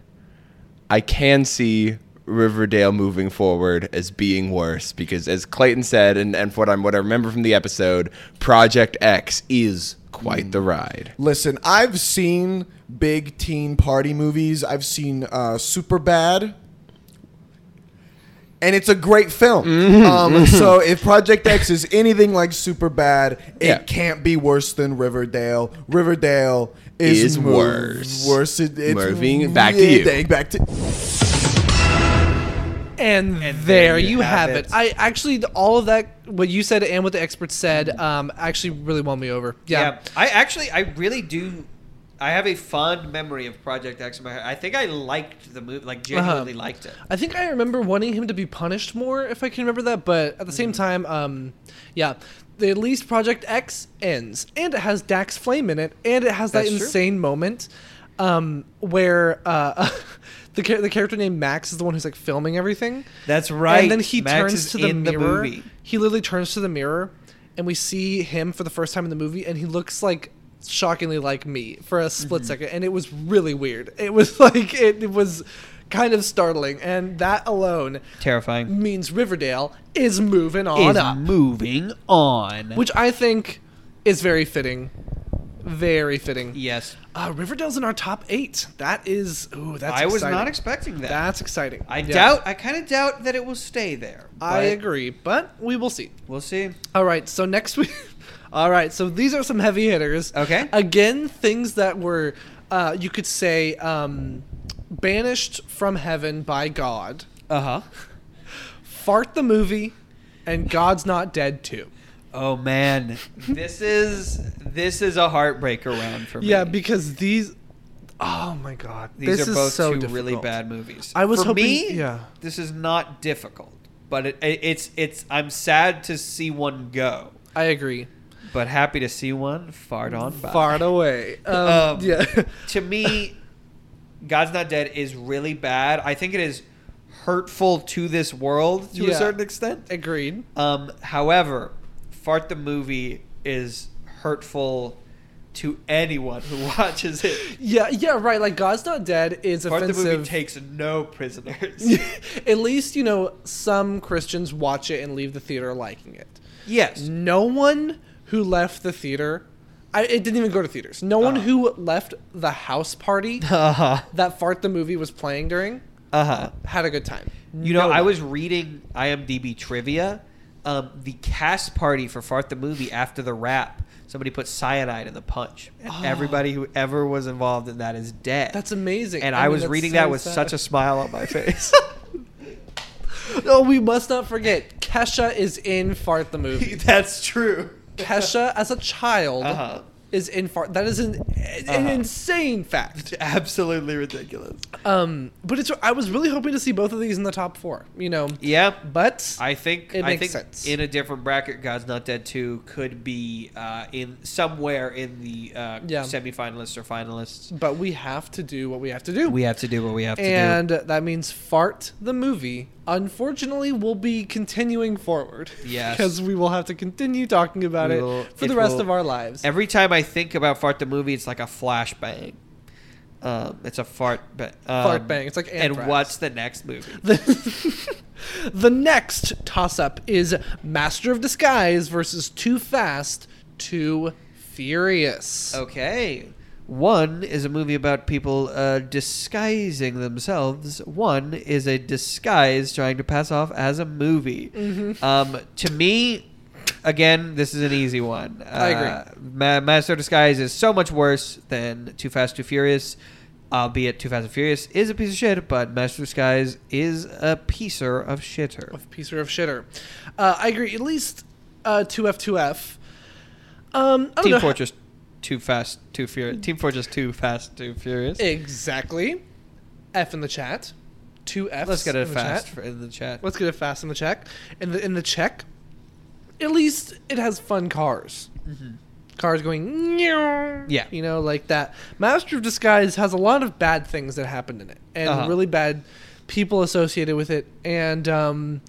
I can see Riverdale moving forward as being worse because, as Clayton said, and, and what I'm what I remember from the episode, Project X is quite Mm. the ride. Listen, I've seen big teen party movies. I've seen uh, Super Bad. And it's a great film. Mm-hmm. Um, so if Project X is anything like Super Bad, it Yeah. can't be worse than Riverdale. Riverdale is, Is mov- worse. Worse. It, it's Moving back to you. yeah, Back to And, And there, you have, it. it. I actually all of that what you said and what the experts said um, actually really won me over. Yeah. Yeah. I actually, I really do. I have a fond memory of Project X in my head. I think I liked the movie, like genuinely Uh-huh. liked it. I think I remember wanting him to be punished more, if I can remember that. But at the same Mm-hmm. time, um, yeah, the, at least Project X ends, and it has Dax Flame in it, and it has that That's true. insane moment um, where uh, the char- the character named Max is the one who's like filming everything. That's right. And then he Max turns to the the mirror. movie. he literally turns to the mirror, and we see him for the first time in the movie, and he looks like shockingly like me for a Mm-hmm. split second, and it was really weird. It was like it, it was kind of startling, and that alone Terrifying. means Riverdale is moving on Is up, moving on. which I think is very fitting. Very fitting. yes, Uh, Riverdale's in our top eight. That is, ooh, that's. I was exciting. not expecting that. That's exciting. I Yeah. doubt. I kind of doubt that it will stay there. I agree, but we will see. We'll see. All right, so next week. All right, so these are some heavy hitters. Okay. Again, things that were, uh, you could say, um, banished from heaven by God. Uh huh. Fart the movie, and God's Not Dead too. Oh man, this is this is a heartbreaker round for me. Yeah, because these. Oh my God, these this are both so two difficult. really bad movies. I was for hoping- me, yeah. this is not difficult, but it, it, it's it's. I'm sad to see one go, I agree. But happy to see one fart on by. Fart away. Um, Um, yeah. to me, God's Not Dead is really bad. I think it is hurtful to this world to a certain extent. Agreed. Um, however, Fart the movie is hurtful to anyone who watches it. Yeah, yeah, right. Like God's Not Dead is Fart the movie takes no prisoners. At least you know some Christians watch it and leave the theater liking it. yes. No one who left the theater, I, it didn't even go to theaters. No one Uh-huh. who left the house party Uh huh. that Fart the movie was playing during Uh huh. had a good time. You know, No I was reading IMDb trivia. Um, the cast party for Fart the movie after the rap, somebody put cyanide in the punch. Oh. everybody who ever was involved in that is dead. That's amazing. and I I, mean, was reading so that with sad. such a smile on my face. Oh, we must not forget Kesha is in Fart the movie. That's true. Kesha as a child Uh-huh. is in Fart. That is an, an Uh-huh. insane fact. Absolutely ridiculous. Um, but it's I was really hoping to see both of these in the top four. You know, Yeah. but I think It I makes think sense. in a different bracket, God's Not Dead Two could be uh, in somewhere in the uh, Yeah. semifinalists or finalists. but we have to do what we have to do. We have to do what we have to do. and that means Fart the movie. Unfortunately, will be continuing forward. Yes. because we will have to continue talking about it for it the rest will- of our lives. Every time I think about fart the movie, it's like a flashbang. Um, it's a fart, ba- um, Fart bang. It's like And Anthrax. what's the next movie? The next toss up is Master of Disguise versus Too Fast, Too Furious. Okay. One is a movie about people uh, disguising themselves. One is a disguise trying to pass off as a movie. Mm-hmm. Um, to me, again, this is an easy one. I agree. Uh, Ma- Master of Disguise is so much worse than Too Fast, Too Furious. Albeit Too Fast and Furious is a piece of shit, but Master Disguise is a piecer of shitter. Of piecer of shitter. Uh, I agree. At least uh, 2F, 2F. Um, I don't Team know. Fortress, Too Fast, Too Furious. Team Fortress, Too Fast, Too Furious. Exactly. F in the chat. Two F's. Let's get it the fast chat. for, in the chat. Let's get it fast in the check. In the in the check, at least it has fun cars. Cars going, "Meow," Yeah. you know, like that. Master of Disguise has a lot of bad things that happened in it, and Uh-huh. really bad people associated with it, and um,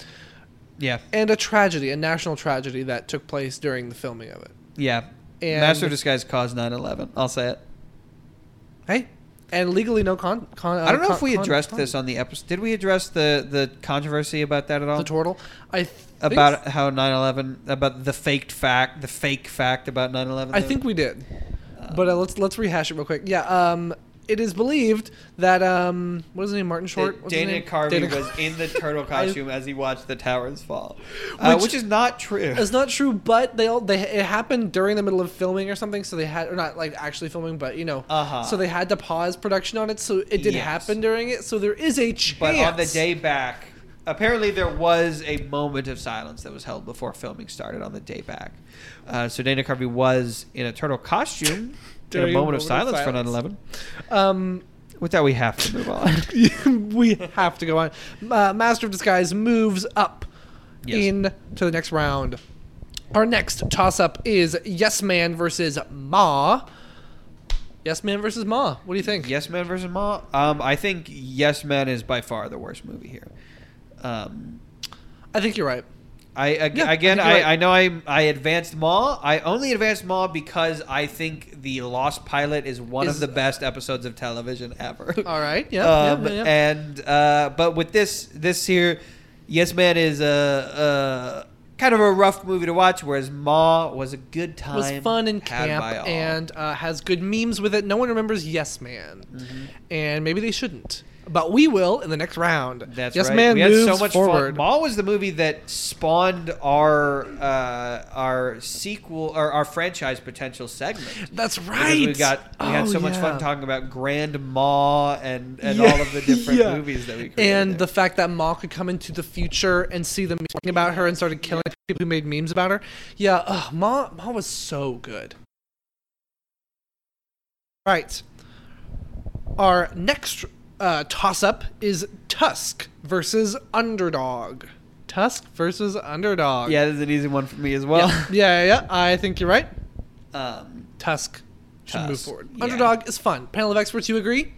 Yeah. and a tragedy, a national tragedy that took place during the filming of it. Yeah. And- Master of Disguise caused 9 11. I'll say it. Hey, and legally no con. con uh, I don't know con- if we addressed con- this on the episode. Did we address the, the controversy about that at all? the turtle. I think about how 9 11, about the faked fact, the fake fact about 9 11? I think we did, but uh, let's let's rehash it real quick. Yeah, um, it is believed that um, what is his name? Martin Short. What's Dana? Carvey Dana was in the turtle costume as he watched the towers fall, uh, Which- which, is not true. It's not true, but they all they it happened during the middle of filming or something, so they had or not like actually filming, but you know, Uh-huh. so they had to pause production on it, so it did Yes. happen during it. So there is a chance. But on the day back, apparently there was a moment of silence that was held before filming started on the day back. Uh, so Dana Carvey was in a turtle costume During a moment of silence, for 9 11. um, With that, we have to move on. we have to go on. Uh, Master of Disguise moves up Yes. in to the next round. Our next toss up is Yes Man versus Ma. Yes Man versus Ma. What do you think? yes Man versus Ma. Um, I think Yes Man is by far the worst movie here. Um, I think you're right. I ag- Yeah, again, I, right. I know I I advanced Ma. I only advanced Ma because I think the Lost Pilot is one Is- of the best episodes of television ever. All right. Yeah. um, yeah, yeah. And uh, but with this this here, Yes Man is a, a kind of a rough movie to watch, whereas Ma was a good time. was fun and camp and uh, has good memes with it. No one remembers Yes Man, Mm-hmm. and maybe they shouldn't, but we will in the next round. That's yes right. Man we had so much forward. fun. Ma was the movie that spawned our uh, our sequel or our franchise potential segment. That's Because right. we got we had Oh, so much fun talking about Grand Ma and, and Yeah, all of the different yeah. movies that we created. And there. the fact that Ma could come into the future and see them talking about her and started killing people who made memes about her. Yeah, ugh, Ma Ma was so good. Right. Our next uh, toss up is Tusk versus Underdog. Tusk versus Underdog. yeah, this is an easy one for me as well. yeah, yeah, yeah. I think you're right. Um, Tusk should move forward. yeah. Underdog is fun. Panel of experts, you agree?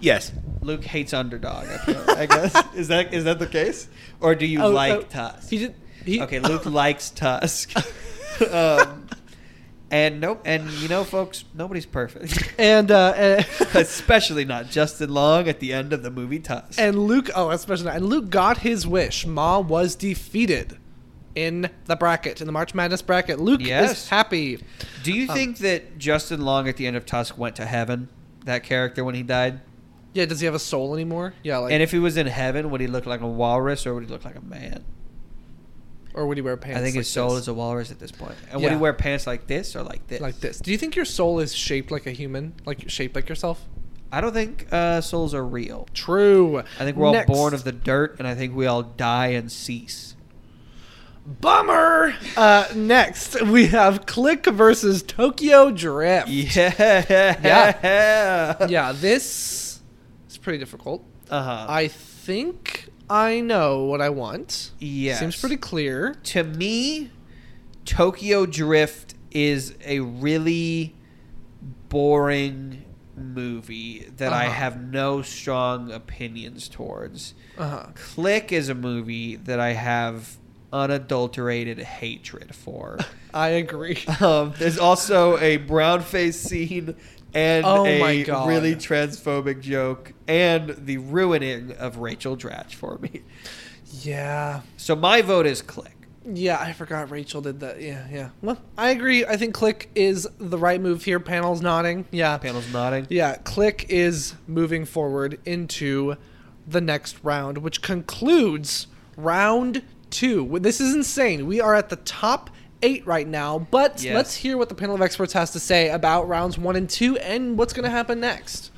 Yes. Luke hates underdog. I, I guess is that is that the case, or do you Oh, like oh, Tusk? He did. He, okay, Luke likes Tusk. um, and nope, and you know, folks, nobody's perfect, and uh, and- especially not Justin Long at the end of the movie Tusk. And Luke, oh, especially not. And Luke got his wish. Ma was defeated in the bracket, in the March Madness bracket. Luke is happy. do you um, think that Justin Long at the end of Tusk went to heaven? That character when he died, Yeah, does he have a soul anymore? Yeah, like, and if he was in heaven, would he look like a walrus or would he look like a man? Or would he wear pants? I think like his soul this? is a walrus at this point. And Yeah. would he wear pants like this or like this? like this. Do you think your soul is shaped like a human, like shaped like yourself? I don't think uh, souls are real. True. I think we're all Next. born of the dirt, and I think we all die and cease. Bummer. Uh, next we have Click versus Tokyo Drift. Yeah. Yeah, yeah. this is pretty difficult. Uh huh. I think I know what I want. Yeah. Seems pretty clear. to me, Tokyo Drift is a really boring movie that I Uh-huh. have no strong opinions towards. Uh huh. Click is a movie that I have unadulterated hatred for. I agree. Um, there's also a brown face scene and Oh a really transphobic joke and the ruining of Rachel Dratch for me. Yeah. So my vote is Click. Yeah, I forgot Rachel did that. Yeah, yeah. Well, I agree. I think Click is the right move here. Panel's nodding. Yeah. Panel's nodding. Yeah, Click is moving forward into the next round, which concludes round two. This is insane. We are at the top eight right now, but Yes. let's hear what the panel of experts has to say about rounds one and two and what's going to happen next.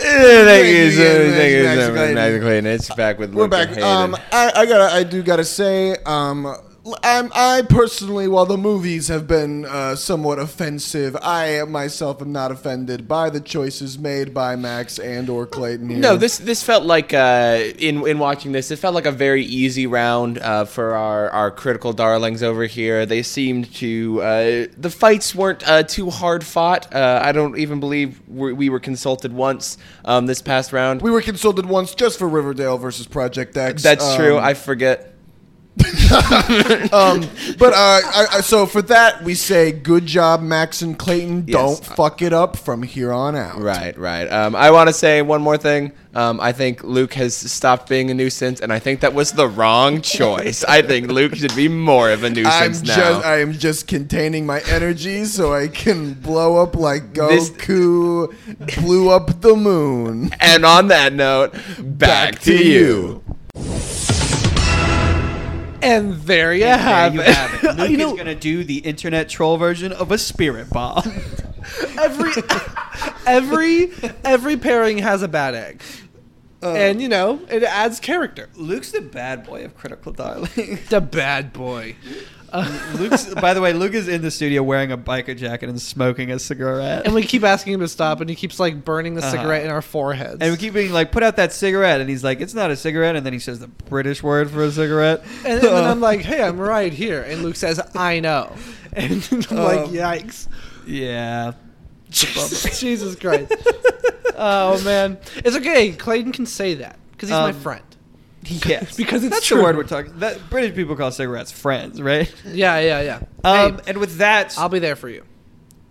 Thank you, you, sir. Thank you, Max sir. Clayton. Max Clayton. It's back with We're Luke back. and Um, I, I gotta, I do gotta say, um, I'm, I personally, while the movies have been uh, somewhat offensive, I myself am not offended by the choices made by Max and or Clayton. Here. No, this this felt like uh, in in watching this, it felt like a very easy round uh, for our, our critical darlings over here. They seemed to uh, the fights weren't uh, too hard fought. Uh, I don't even believe we we were consulted once um, this past round. we were consulted once just for Riverdale versus Project X. That's Um, true. I forget. um, but uh, I, I, so for that we say good job, Max and Clayton. Yes. Don't fuck it up from here on out. Right, right. Um, I want to say one more thing. Um, I think Luke has stopped being a nuisance, and I think that was the wrong choice. I think Luke should be more of a I'm nuisance now. just I am just containing my energy so I can blow up like This- Goku blew up the moon. and on that note, back, to, you. And there you And have there it. you have it. Luke you know, is gonna do the internet troll version of a spirit bomb. every every every pairing has a bad egg. Uh, and you know, it adds character. Luke's the bad boy of Critical Darling. The bad boy. Luke's, by the way, Luke is in the studio wearing a biker jacket and smoking a cigarette. And we keep asking him to stop, and he keeps like burning the Uh-huh. cigarette in our foreheads. And we keep being like, put out that cigarette. And he's like, it's not a cigarette. And then he says the British word for a cigarette. And, and then I'm like, "Hey, I'm right here," and Luke says, "I know," and I'm like, Um, "Yikes!" yeah. Jesus Christ! oh man, it's okay. Clayton can say that because he's my Um, friend. Yes. Because it's That's true. the word we're talking that British people call cigarettes friends, right? Yeah, yeah, yeah. Um, Hey, and with that, I'll be there for you.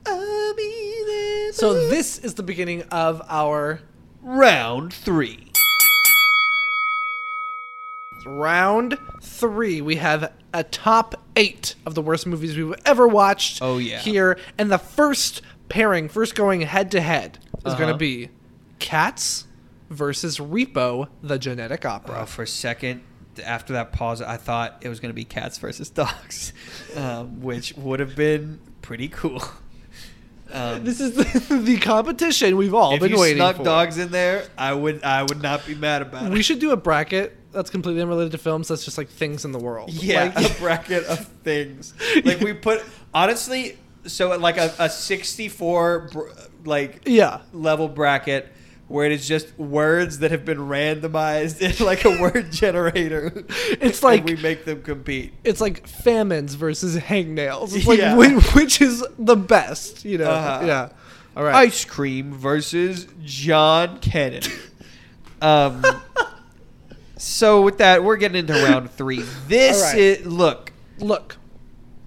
I'll be there So this is the beginning of our round three. round three. We have a top eight of the worst movies we've ever watched. Oh, yeah. Here, and the first pairing, first going head to head, is going Uh-huh. to be Cats versus Repo, the genetic opera. Oh, for a second, after that pause, I thought it was going to be cats versus dogs, um, which would have been pretty cool. Um, This is the, the competition we've all if been you waiting snuck for. dogs in there, I would I would not be mad about We it. should do a bracket that's completely unrelated to films. That's just like things in the world. Yeah, Like- a bracket of things. Like we put honestly, so like a, a sixty-four br- like yeah. level bracket where it is just words that have been randomized in like a word generator. It's and like- we make them compete. It's like famines versus hangnails. It's like Yeah. which, which is the best, you know? Uh-huh. Yeah. All right. Ice cream versus John Kennedy. Um. so with that, we're getting into round three. This right. is look. Look,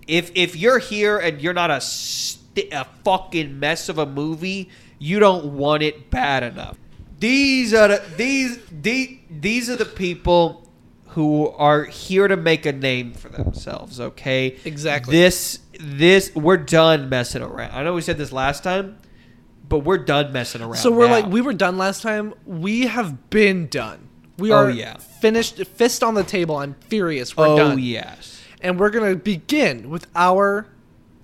If if you're here and you're not a st- a fucking mess of a movie, you don't want it bad enough. These are the, these these these are the people who are here to make a name for themselves. Okay, Exactly. This this we're done messing around. I know we said this last time, but we're done messing around. so we're now. like we were done last time. We have been done. We Oh, are yeah. finished. Fist on the table. I'm furious. We're oh done. Oh yes, And we're gonna begin with our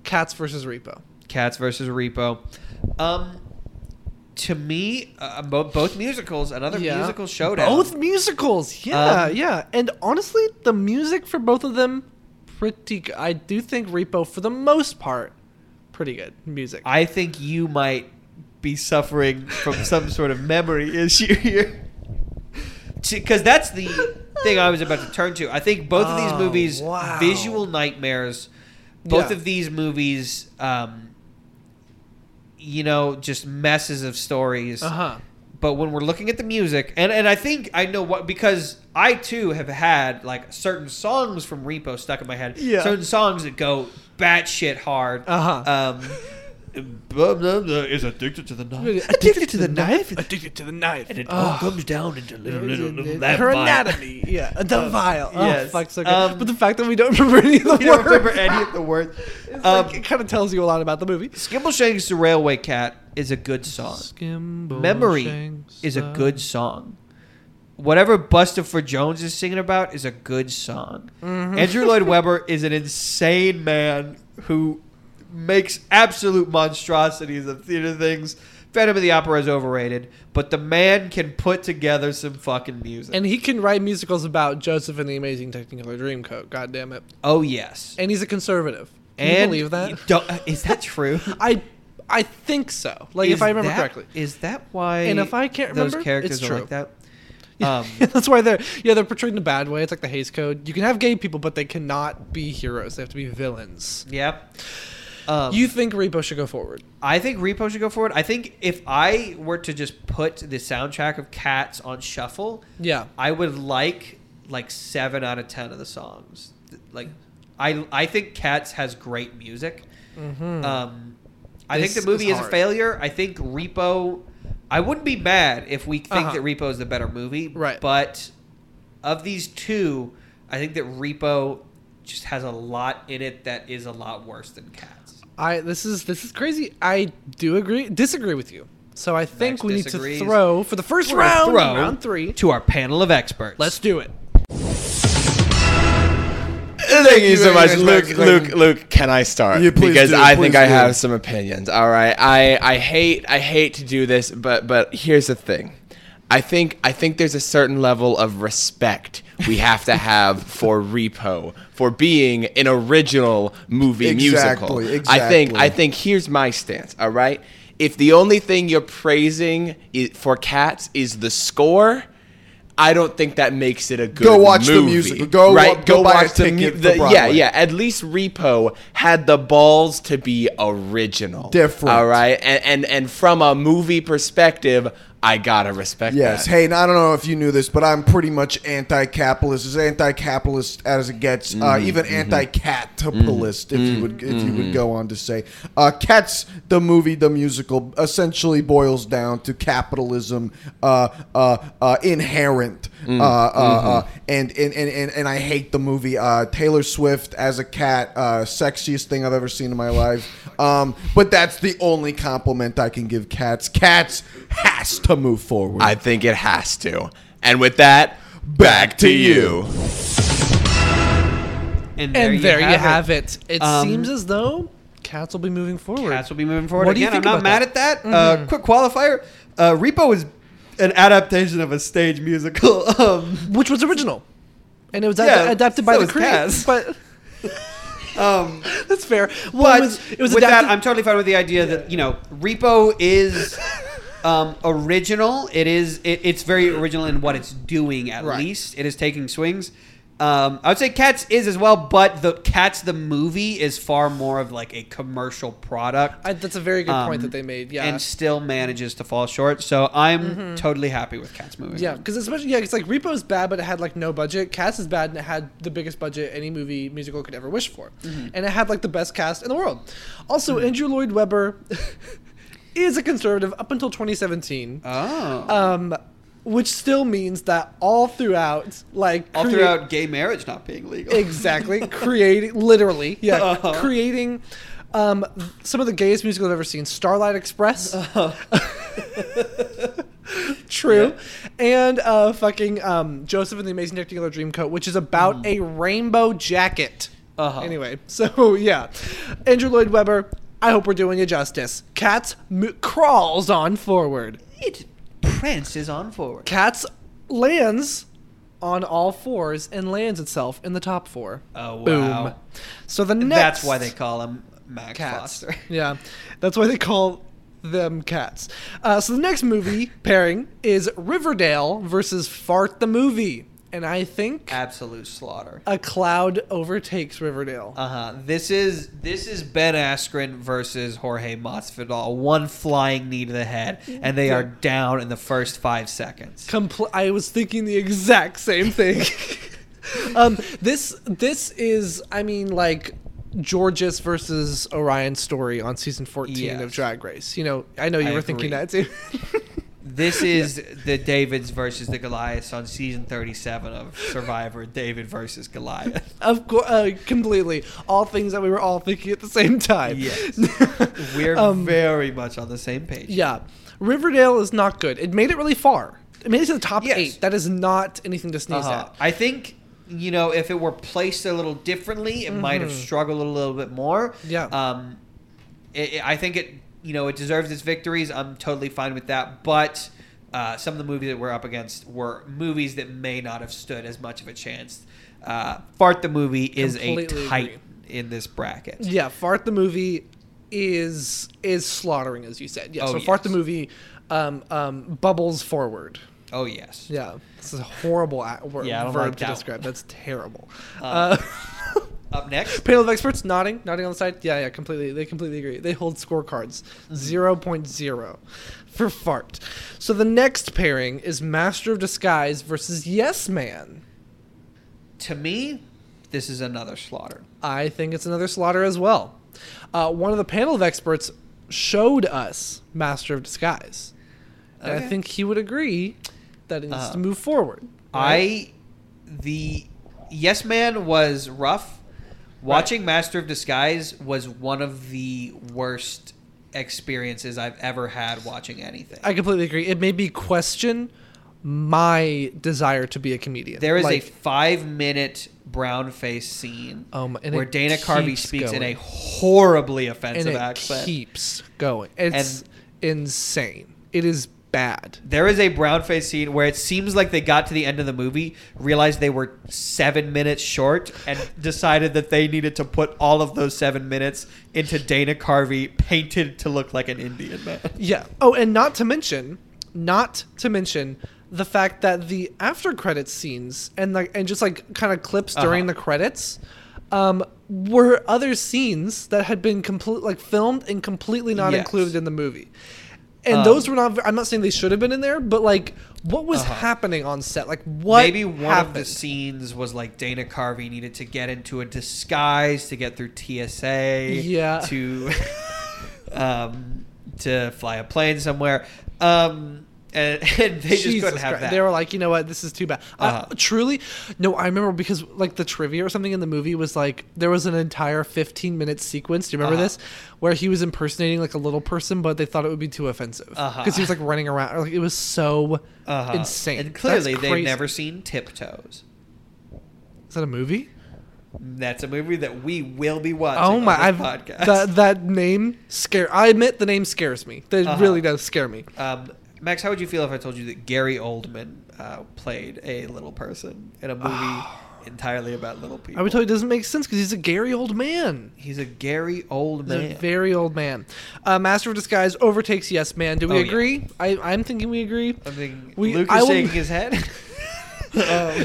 Cats versus Repo. Cats versus Repo. Um, to me, uh, both, both musicals, another Yeah. musical showdown. Both musicals. Yeah, Um, yeah. And honestly, the music for both of them, pretty. Good. I do think Repo, for the most part, pretty good music. I think you might be suffering from some sort of memory issue here. Because that's the thing I was about to turn to. I think both of these Oh, movies, wow. visual nightmares, both Yeah. of these movies, um, you know, just messes of stories. Uh huh. But when we're looking at the music, and, and I think I know what, because I too have had like certain songs from Repo stuck in my head. Yeah. Certain songs that go batshit hard. Uh-huh. Um, blah, blah, blah, is addicted to the knife. Addicted to the knife? Addicted to the knife. And it all comes down into little, little, little that Her vial. anatomy, yeah, the vial. Oh, yes. fuck, so good. Um, but the fact that we don't remember any of the You don't remember any of the words. Um, like, it kind of tells you a lot about the movie. Skimbleshanks the Railway Cat is a good song. Memory is a good song. Whatever Bustopher Jones is singing about is a good song. Andrew Lloyd Webber is an insane man who makes absolute monstrosities of theater things. Phantom of the Opera is overrated, but the man can put together some fucking music. And he can write musicals about Joseph and the Amazing Technicolor Dreamcoat. God damn it! oh yes, And he's a conservative. Can and you believe that? you uh, is that true? I, I think so. Like Is if I remember that- correctly. is that why? And if I can't those remember, characters it's are like that. Um, that's why they're yeah they're portrayed in a bad way. It's like the Hays Code. You can have gay people, but they cannot be heroes. They have to be villains. Yep. Um, you think Repo should go forward? I think Repo should go forward. I think if I were to just put the soundtrack of Cats on shuffle, Yeah. I would like like seven out of ten of the songs. Like, I I think Cats has great music. Um, I think the movie is is, a failure. I think Repo. I wouldn't be mad if we think Uh-huh. that Repo is the better movie. Right. But of these two, I think that Repo just has a lot in it that is a lot worse than Cats. I this is this is crazy. I do agree disagree with you. So I think Max we need to throw for the 1st We're round, throw round three. to our panel of experts. Let's do it. Thank you so much, much, Luke. Luke, Luke, can I start? Yeah, please because do, I please think I have some opinions. All right, I I hate I hate to do this, but but here's the thing. I think I think there's a certain level of respect we have to have for Repo for being an original movie musical. Exactly, I think. I think here's my stance. All right, if the only thing you're praising for Cats is the score. I don't think that makes it a good movie. Go watch the music. Go right. go a watch the, ticket mu- for the- yeah, yeah. At least Repo had the balls to be original. Different. All right. And and, and from a movie perspective, I gotta respect Yes. that. Hey, I don't know if you knew this, but I'm pretty much anti-capitalist, as anti-capitalist as it gets. Mm-hmm, uh, even anti-capitalist, if you would, if you would go on to say, uh, Cats, the movie, the musical, essentially boils down to capitalism uh, uh, uh, inherent. Mm, Uh, uh, mm-hmm. uh, and, and, and, and, and I hate the movie. Uh, Taylor Swift as a cat, uh, sexiest thing I've ever seen in my life. Um, but that's the only compliment I can give Cats. Cats has to move forward. I think it has to. And with that, back to you. And And there you have it. It Um, seems as though Cats will be moving forward. Cats will be moving forward What do you again. I'm think not mad that? at that. Uh, quick qualifier: uh, Repo is an adaptation of a stage musical. um, which was original, and it was ad- Yeah, adapted by the. Cats. But um, that's fair. Well, but it was, it was with adapted. that, I'm totally fine with the idea that you know Repo is um, original. It is. It, it's very original in what it's doing. At Right. least it is taking swings. Um, I would say Cats is as well, but the Cats the movie is far more of like a commercial product. I, that's a very good point Um, that they made. Yeah. and still manages to fall short. So I'm totally happy with Cats moving. yeah, because especially yeah, it's like Repo's bad, but it had like no budget. Cats is bad, and it had the biggest budget any movie musical could ever wish for, Mm-hmm. and it had like the best cast in the world. Also, Andrew Lloyd Webber is a conservative up until 2017, Oh. um, which still means that all throughout, like All create- throughout gay marriage not being legal. exactly creating literally yeah Uh-huh. creating um, some of the gayest musicals I've ever seen Starlight Express Uh-huh. true and uh, fucking um, Joseph and the Amazing Technicolor Dreamcoat which is about Mm. a rainbow jacket Uh-huh. anyway so yeah Andrew Lloyd Webber I hope we're doing you justice Cats m- crawls on forward It prances on forward. Cats lands on all fours and lands itself in the top four. Oh, Boom. wow. So the next That's why they call him Mac cats. Foster. Yeah, that's why they call them cats. Uh, so the next movie pairing is Riverdale versus Fart the movie, and I think Absolute slaughter. a cloud overtakes Riverdale. Uh huh. This is this is Ben Askren versus Jorge Masvidal. One flying knee to the head, and they are down in the first five seconds. Compl- I was thinking the exact same thing. um, this this is, I mean, like Jorgeous versus Orion story on season 14 Yes. of Drag Race. You know, I know you I were thinking that too. This is the Davids versus the Goliaths on season 37 of Survivor. David versus Goliath. of course, uh, completely. All things that we were all thinking at the same time. Yes. We're Um, very much on the same page. Yeah. Riverdale is not good. It made it really far. It made it to the top Yes. eight. That is not anything to sneeze Uh-huh. at. I think you know if it were placed a little differently, it might have struggled a little bit more. Mm-hmm. Yeah. Um, it, it- I think it you know it deserves its victories. I'm totally fine with that, but. Uh, some of the movies that we're up against were movies that may not have stood as much of a chance. Uh, Fart the movie is Completely a tight agree. in this bracket. Yeah, Fart the movie is is slaughtering, as you said. Yeah, Oh, so Fart the movie um, um, bubbles forward. Oh yes. Yeah, this is a horrible a- word, Yeah, verb like to that describe. That's terrible. Um, uh, Up next, panel of experts nodding, nodding on the side. Yeah, yeah, completely. They completely agree. They hold scorecards. Mm-hmm. 0.0 for fart. So the next pairing is Master of Disguise versus Yes Man. to me, this is another slaughter. I think it's another slaughter as well. Uh, one of the panel of experts showed us Master of Disguise. And I think he would agree that it needs Uh, to move forward. right? I the Yes Man was rough. Watching Master of Disguise was one of the worst experiences I've ever had watching anything. I completely agree. It made me question my desire to be a comedian. there is Like, a five minute brown face scene Um, and where Dana Carvey speaks in a horribly and offensive it accent. keeps going. It's insane. It is bad. There is a brown face scene where it seems like they got to the end of the movie, realized they were seven minutes short, and decided that they needed to put all of those seven minutes into Dana Carvey painted to look like an Indian man. Yeah. Oh, and not to mention, not to mention the fact that the after credits scenes and like and just like kind of clips during Uh-huh. the credits um were other scenes that had been complete like filmed and completely not Yes. included in the movie. And Um, those were not I'm not saying they should have been in there, but like what was Uh-huh. happening on set? Like what Maybe one happened? of the scenes was like Dana Carvey needed to get into a disguise to get through TSA. Yeah. To um, to fly a plane somewhere. Um, and, and they just couldn't have Christ. that. They were like, you know what, this is too bad. Uh-huh. Uh, truly, no, I remember because like the trivia or something in the movie was like there was an entire 15 minute sequence. Do you remember Uh-huh. this? Where he was impersonating like a little person, but they thought it would be too offensive because Uh-huh. he was like running around. Like it was so Uh-huh. insane. And clearly, they've never seen Tiptoes. Is that a movie? That's a movie that we will be watching. Oh on my! I've, podcast. that that name scare. I admit the name scares me. That Uh-huh. really does scare me. um, Max, how would you feel if I told you that Gary Oldman uh, played a little person in a movie entirely about little people? I would tell you it doesn't make sense because he's a Gary old man. He's a Gary old He's man. a very old man. Uh, Master of Disguise overtakes Yes Man. Do we Oh, yeah. agree? I, I'm thinking we agree. I mean, We- Luke I is will- shaking his head. Um,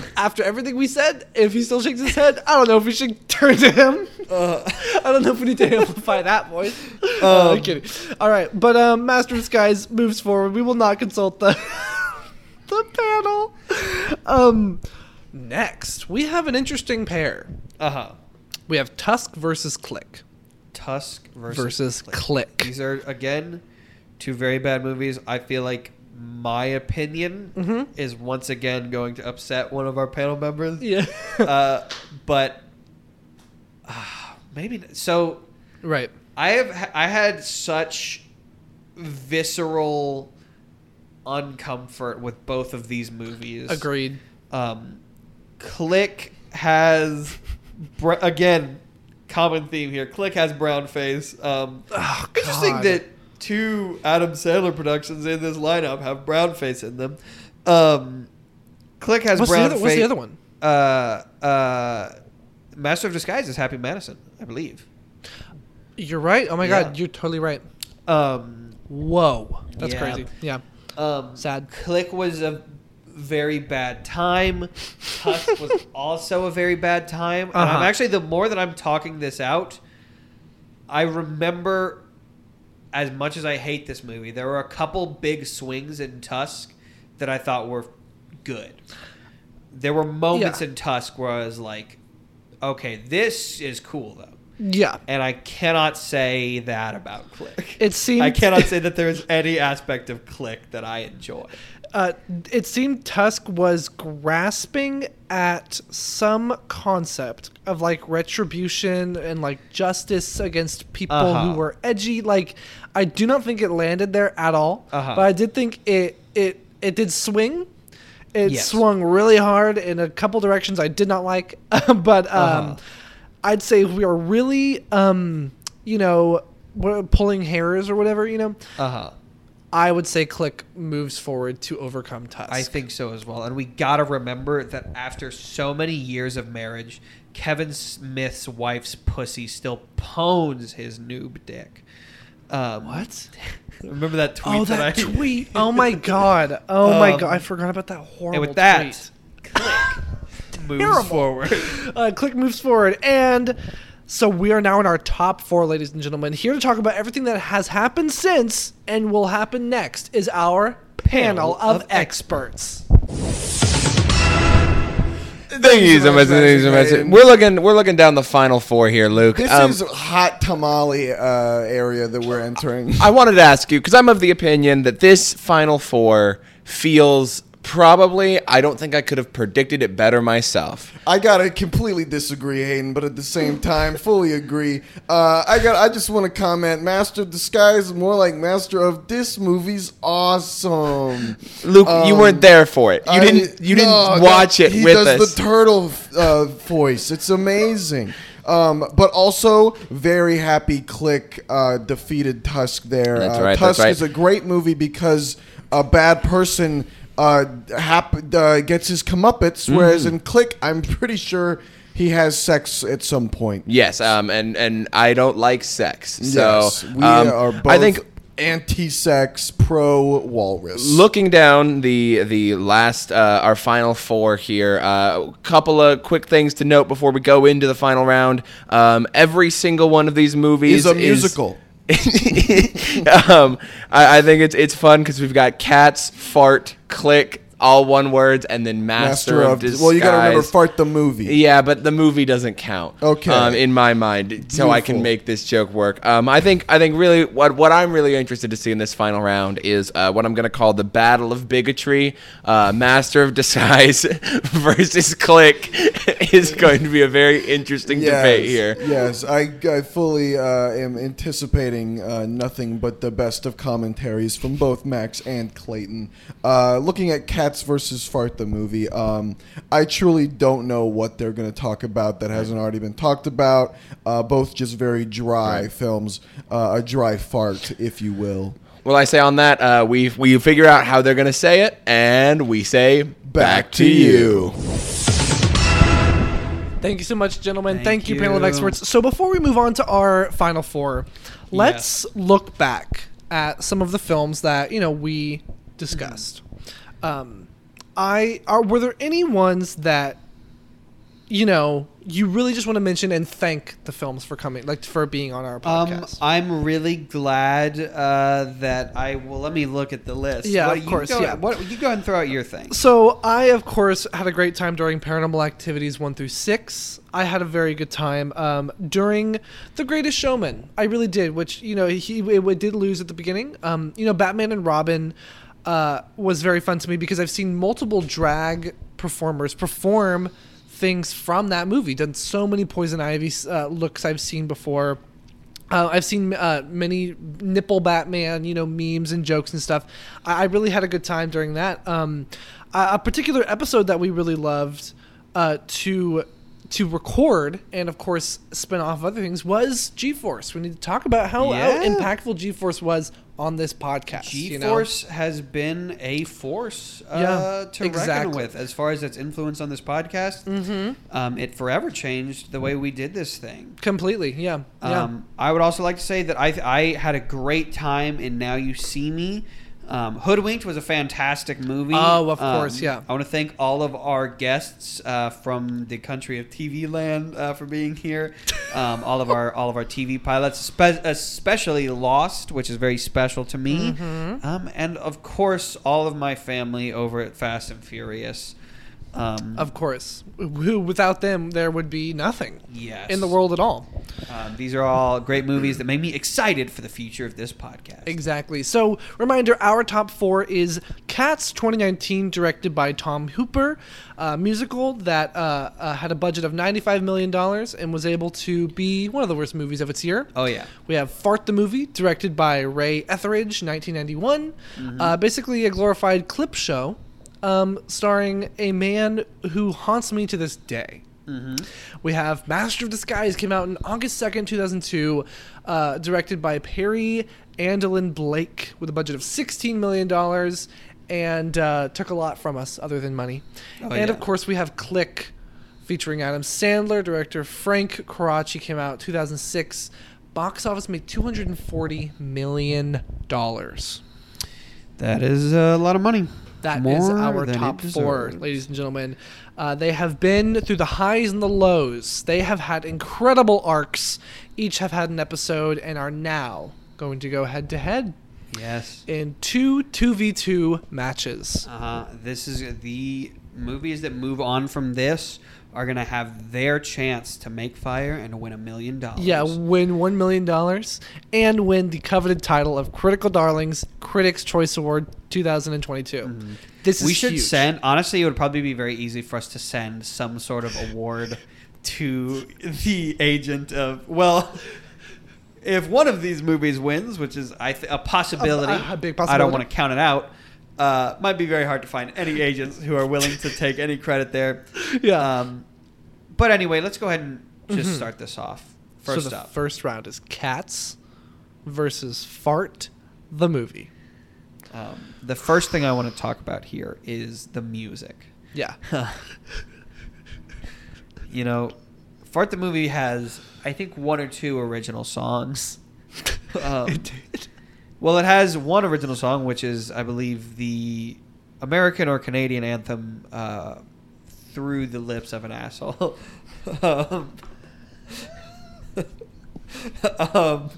After everything we said, if he still shakes his head, I don't know if we should turn to him. uh, I don't know if we need to amplify that voice. Uh, I'm Um, kidding. All right, but um, Master of Disguise moves forward. We will not consult the the panel. Um, next, we have an interesting pair. uh huh. We have Tusk versus Click Tusk versus, versus Click. Click. These are again two very bad movies. I feel like my opinion Mhm. is once again going to upset one of our panel members. Yeah. uh, but uh, maybe so. right. I have I had such visceral uncomfort with both of these movies. Agreed. Um, Click has br- again common theme here. Click has brown face. Um, Oh, interesting that two Adam Sandler productions in this lineup have brown face in them. Um, Click has What's the, brown other, face. what's the other one? Uh, uh, Master of Disguise is Happy Madison, I believe. You're right. Oh my Yeah. God, you're totally right. Um, Whoa, that's Yeah. crazy. Yeah. um, Sad. Click was a very bad time. Tusk was also a very bad time. And Uh-huh. I'm actually the more that I'm talking this out, I remember as much as I hate this movie, there were a couple big swings in Tusk that I thought were good. There were moments Yeah. in Tusk where I was like, okay, this is cool though. Yeah. and I cannot say that about Click. It seemed I cannot say that there is any aspect of Click that I enjoy. uh, it seemed Tusk was grasping at some concept of like retribution and like justice against people Uh-huh. who were edgy. Like, I do not think it landed there at all, Uh-huh. but I did think it it it did swing. It Yes. swung really hard in a couple directions I did not like, but um, Uh-huh. I'd say we are really, um, you know, pulling hairs or whatever. You know, Uh huh. I would say Click moves forward to overcome Tusk. I think so as well. And we got to remember that after so many years of marriage, Kevin Smith's wife's pussy still pones his noob dick. Um, What? Remember that tweet Oh, that, that I tweet! Oh my god! Oh my Um, god! I forgot about that horrible. And with that, tweet. Click moves Terrible. forward. uh, click moves forward, and so we are now in our top four, ladies and gentlemen. Here to talk about everything that has happened since and will happen next is our panel, Panel of, of experts. Thank you so much. Thank you so much. We're looking. We're looking down the final four here, Luke. This Um, is hot tamale uh, area that we're entering. I wanted to ask you because I'm of the opinion that this final four feels probably. I don't think I could have predicted it better myself. I gotta completely disagree, Hayden, but at the same time, fully agree. Uh, I got. I just want to comment. Master of Disguise is more like Master of this movie's awesome. Luke, you Um, weren't there for it. You I- didn't. You no, didn't watch that- it he with does us. the turtle uh, voice. It's amazing. Um, but also very happy. Click uh, defeated Tusk there. That's uh, right, that's Tusk right. is a great movie because a bad person uh, hap- uh, gets his comeuppance, Mm-hmm. whereas in Click, I'm pretty sure he has sex at some point. yes. Um. And and I don't like sex. So yes, we um, are both I think anti-sex, pro walrus. looking down the the last uh, our final four here a couple of quick things to note before we go into the final round um, every single one of these movies is a musical. um, I, I think it's it's fun because we've got cats fart click all one words and then master, Master of, of disguise. well, you got to remember fart the movie. Yeah, but the movie doesn't count. Okay. Um, in my mind, so I can make this joke work. Um, I think I think really what what I'm really interested to see in this final round is uh, what I'm going to call the battle of bigotry. Uh, Master of Disguise versus Click is going to be a very interesting debate here. Yes, I, I fully uh, am anticipating uh, nothing but the best of commentaries from both Max and Clayton. Uh, looking at Cats versus Fart the movie, um, I truly don't know what they're going to talk about that hasn't already been talked about. Uh, both just very dry films, uh, a dry fart, if you will. Well, I say on that, uh, we we figure out how they're going to say it, and we say back, to you. Thank you so much, gentlemen. Thank, Thank you, panel of experts. So before we move on to our final four, let's look back at some of the films that you know we discussed. Um, I are were there any ones that you know you really just want to mention and thank the films for coming, like for being on our Um, podcast? I'm really glad uh, that I well. Let me look at the list. Yeah, What- of you course, Go, yeah. What you go ahead and throw out your thing. So I, of course, had a great time during Paranormal Activities one through six. I had a very good time um, during The Greatest Showman. I really did, which you know he it, it did lose at the beginning. Um, you know, Batman and Robin uh, was very fun to me because I've seen multiple drag performers perform things from that movie. Done so many Poison Ivy uh, looks I've seen before. Uh, I've seen uh, many nipple Batman, you know, memes and jokes and stuff. I, I really had a good time during that. Um, a, a particular episode that we really loved uh, to to record and of course spin off of other things was G-Force. We need to talk about how, how impactful G-Force was on this podcast. you know? Has been a force uh, Yeah, to reckon with as far as its influence on this podcast. Mm-hmm. Um, it forever changed the way we did this thing. completely. Yeah. Yeah. Um, I would also like to say that I, I had a great time in Now You See Me. Um, Hoodwinked was a fantastic movie. Oh, of Um, course, yeah. I want to thank all of our guests uh, from the country of TV land uh, for being here. Um, all of our all of our TV pilots, spe- especially Lost, which is very special to me, Mm-hmm. um, and of course all of my family over at Fast and Furious. Um, of course. Who without them there would be nothing yes. in the world at all. Um, these are all great movies that make me excited for the future of this podcast. Exactly. So, reminder our top four is Cats 2019, directed by Tom Hooper, a musical that uh, uh, had a budget of $95 million and was able to be one of the worst movies of its year. Oh yeah. We have Fart the Movie, directed by Ray Etheridge, 1991. Uh, basically, a glorified clip show um, starring a man who haunts me to this day. We have Master of Disguise, came out in August 2nd, 2002, uh, directed by Perry Andelin Blake, with a budget of $16 million. And uh, took a lot from us, other than money. Oh, and of course, we have Click, featuring Adam Sandler. Director Frank Coraci came out 2006. Box office made 240 million dollars. That is a lot of money. That is More our top four, ladies and gentlemen. Uh, they have been through the highs and the lows. They have had incredible arcs. Each have had an episode and are now going to go head to head Yes. in two 2v2 matches. Uh-huh. This is the movies that move on from this are gonna have their chance to make fire and win a million dollars. Yeah, win $1 million and win the coveted title of Critical Darlings Critics' Choice Award 2022. Mm-hmm. This is we should huge. send. Honestly, it would probably be very easy for us to send some sort of award to the agent of. Well, if one of these movies wins, which is I th- a possibility, A- a big I don't want to count it out. Uh, might be very hard to find any agents who are willing to take any credit there. Yeah. Um, but anyway, let's go ahead and just start this off. First so the up, first round is Cats versus Fart the movie. um, the first thing I want to talk about here is the music. Yeah. you know, Fart the movie has, I think, one or two original songs. Um, it did. Well, it has one original song, which is, I believe, the American or Canadian anthem uh, "Through the Lips of an Asshole." um, um,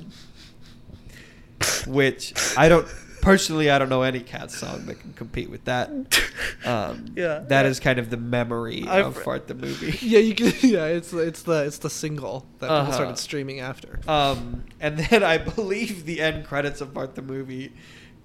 which I don't personally, I don't know any cat song that can compete with that. Um, Yeah. that is kind of the memory I've- of Fart the movie. Yeah, you can. Yeah, it's it's the it's the single that people Uh-huh. started streaming after. Um, and then I believe the end credits of Fart the movie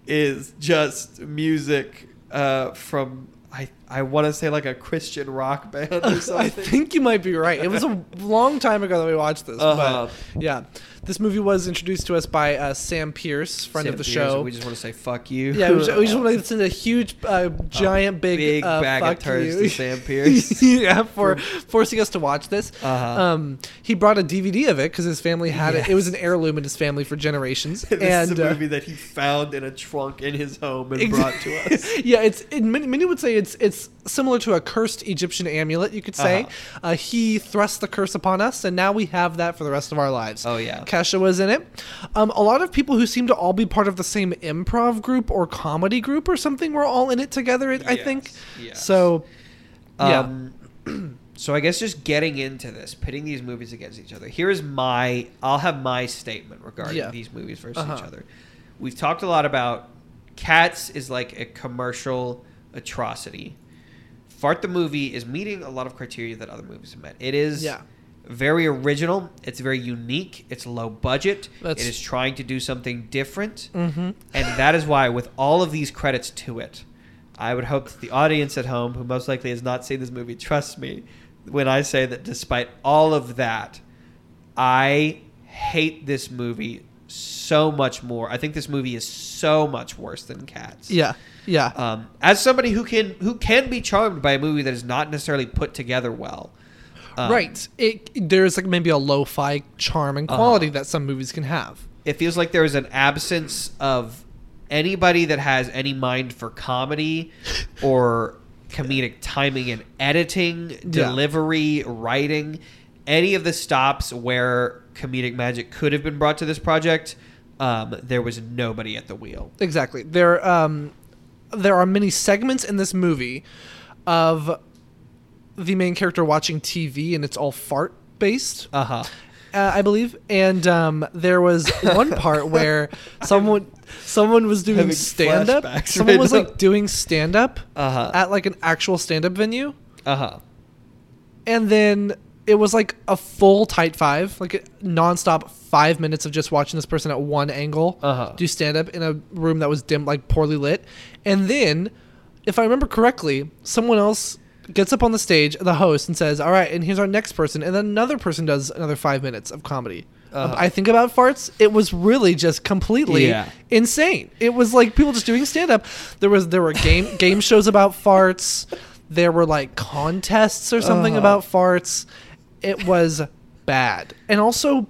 is just music uh, from I I want to say like a Christian rock band or something. I think you might be right. It was a long time ago that we watched this, Uh-huh. but yeah, this movie was introduced to us by uh, Sam Pierce, friend Sam of the Pierce, show. We just want to say fuck you. yeah, we just, we just want to send a huge, uh, giant, big, big uh, bag of turds you. to Sam Pierce. yeah, for forcing us to watch this. Uh-huh. Um, he brought a DVD of it because his family had it. It was an heirloom in his family for generations. this and is a uh, movie that he found in a trunk in his home and Ex- brought to us. yeah, it's it, many, many would say it's it's similar to a cursed Egyptian amulet. You could say Uh-huh. uh, he thrust the curse upon us, and now we have that for the rest of our lives. Oh, yeah. Kesha was in it. Um, a lot of people who seem to all be part of the same improv group or comedy group or something were all in it together. I Yes, think. yes. So, yeah. Um, so I guess just getting into this, pitting these movies against each other. Here's my, I'll have my statement regarding Yeah. these movies versus Uh-huh. each other. We've talked a lot about Cats is like a commercial atrocity. Fart the movie is meeting a lot of criteria that other movies have met. It is Yeah. very original. It's very unique. It's low budget. That's- it is trying to do something different. Mhm. And that is why, with all of these credits to it, I would hope that the audience at home, who most likely has not seen this movie, trust me when I say that despite all of that, I hate this movie so much more. I think this movie is so much worse than Cats. Yeah. Yeah. Um, as somebody who can who can be charmed by a movie that is not necessarily put together well. um, right. It there's like maybe a lo-fi charm and Uh-huh. quality that some movies can have. it feels like there is an absence of anybody that has any mind for comedy or comedic timing and editing, delivery, writing, any of the stops where comedic magic could have been brought to this project. Um, there was nobody at the wheel. Exactly. There um there are many segments in this movie of the main character watching TV and it's all fart based. Uh huh. Uh, I believe, and um, there was one part where someone someone was doing stand up. Someone right was now. like doing stand up Uh-huh. at like an actual stand up venue, Uh huh. and then it was like a full tight five, like nonstop five minutes of just watching this person at one angle Uh-huh. do stand up in a room that was dim, like poorly lit. And then, if I remember correctly, someone else gets up on the stage, the host, and says, "All right, and here's our next person," and then another person does another five minutes of comedy. Uh-huh. I think about farts. It was really just completely Yeah. insane. It was like people just doing stand up. There was there were game game shows about farts. There were like contests or something Uh-huh. about farts. It was bad. And also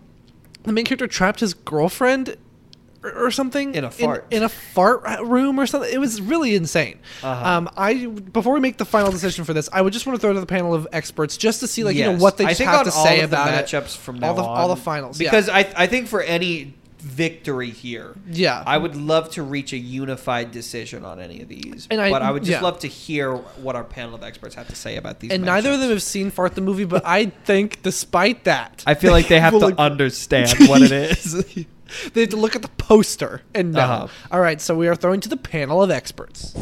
the main character trapped his girlfriend or, something In a fart. in, a fart room or something. It was really insane. Uh-huh. Um, I before we make the final decision for this, I would just want to throw to the panel of experts just to see like you know what they I have to all say of the about matchups it. from all the all the finals yeah. because I I think for any victory here, Yeah. I would love to reach a unified decision on any of these. And I- but I would just yeah. love to hear what our panel of experts have to say about these. and neither of them have seen Fart the movie, but I think despite that, I feel like they have to will- understand what it is. they have to look at the poster and know. Uh-huh. All right, so we are throwing to the panel of experts.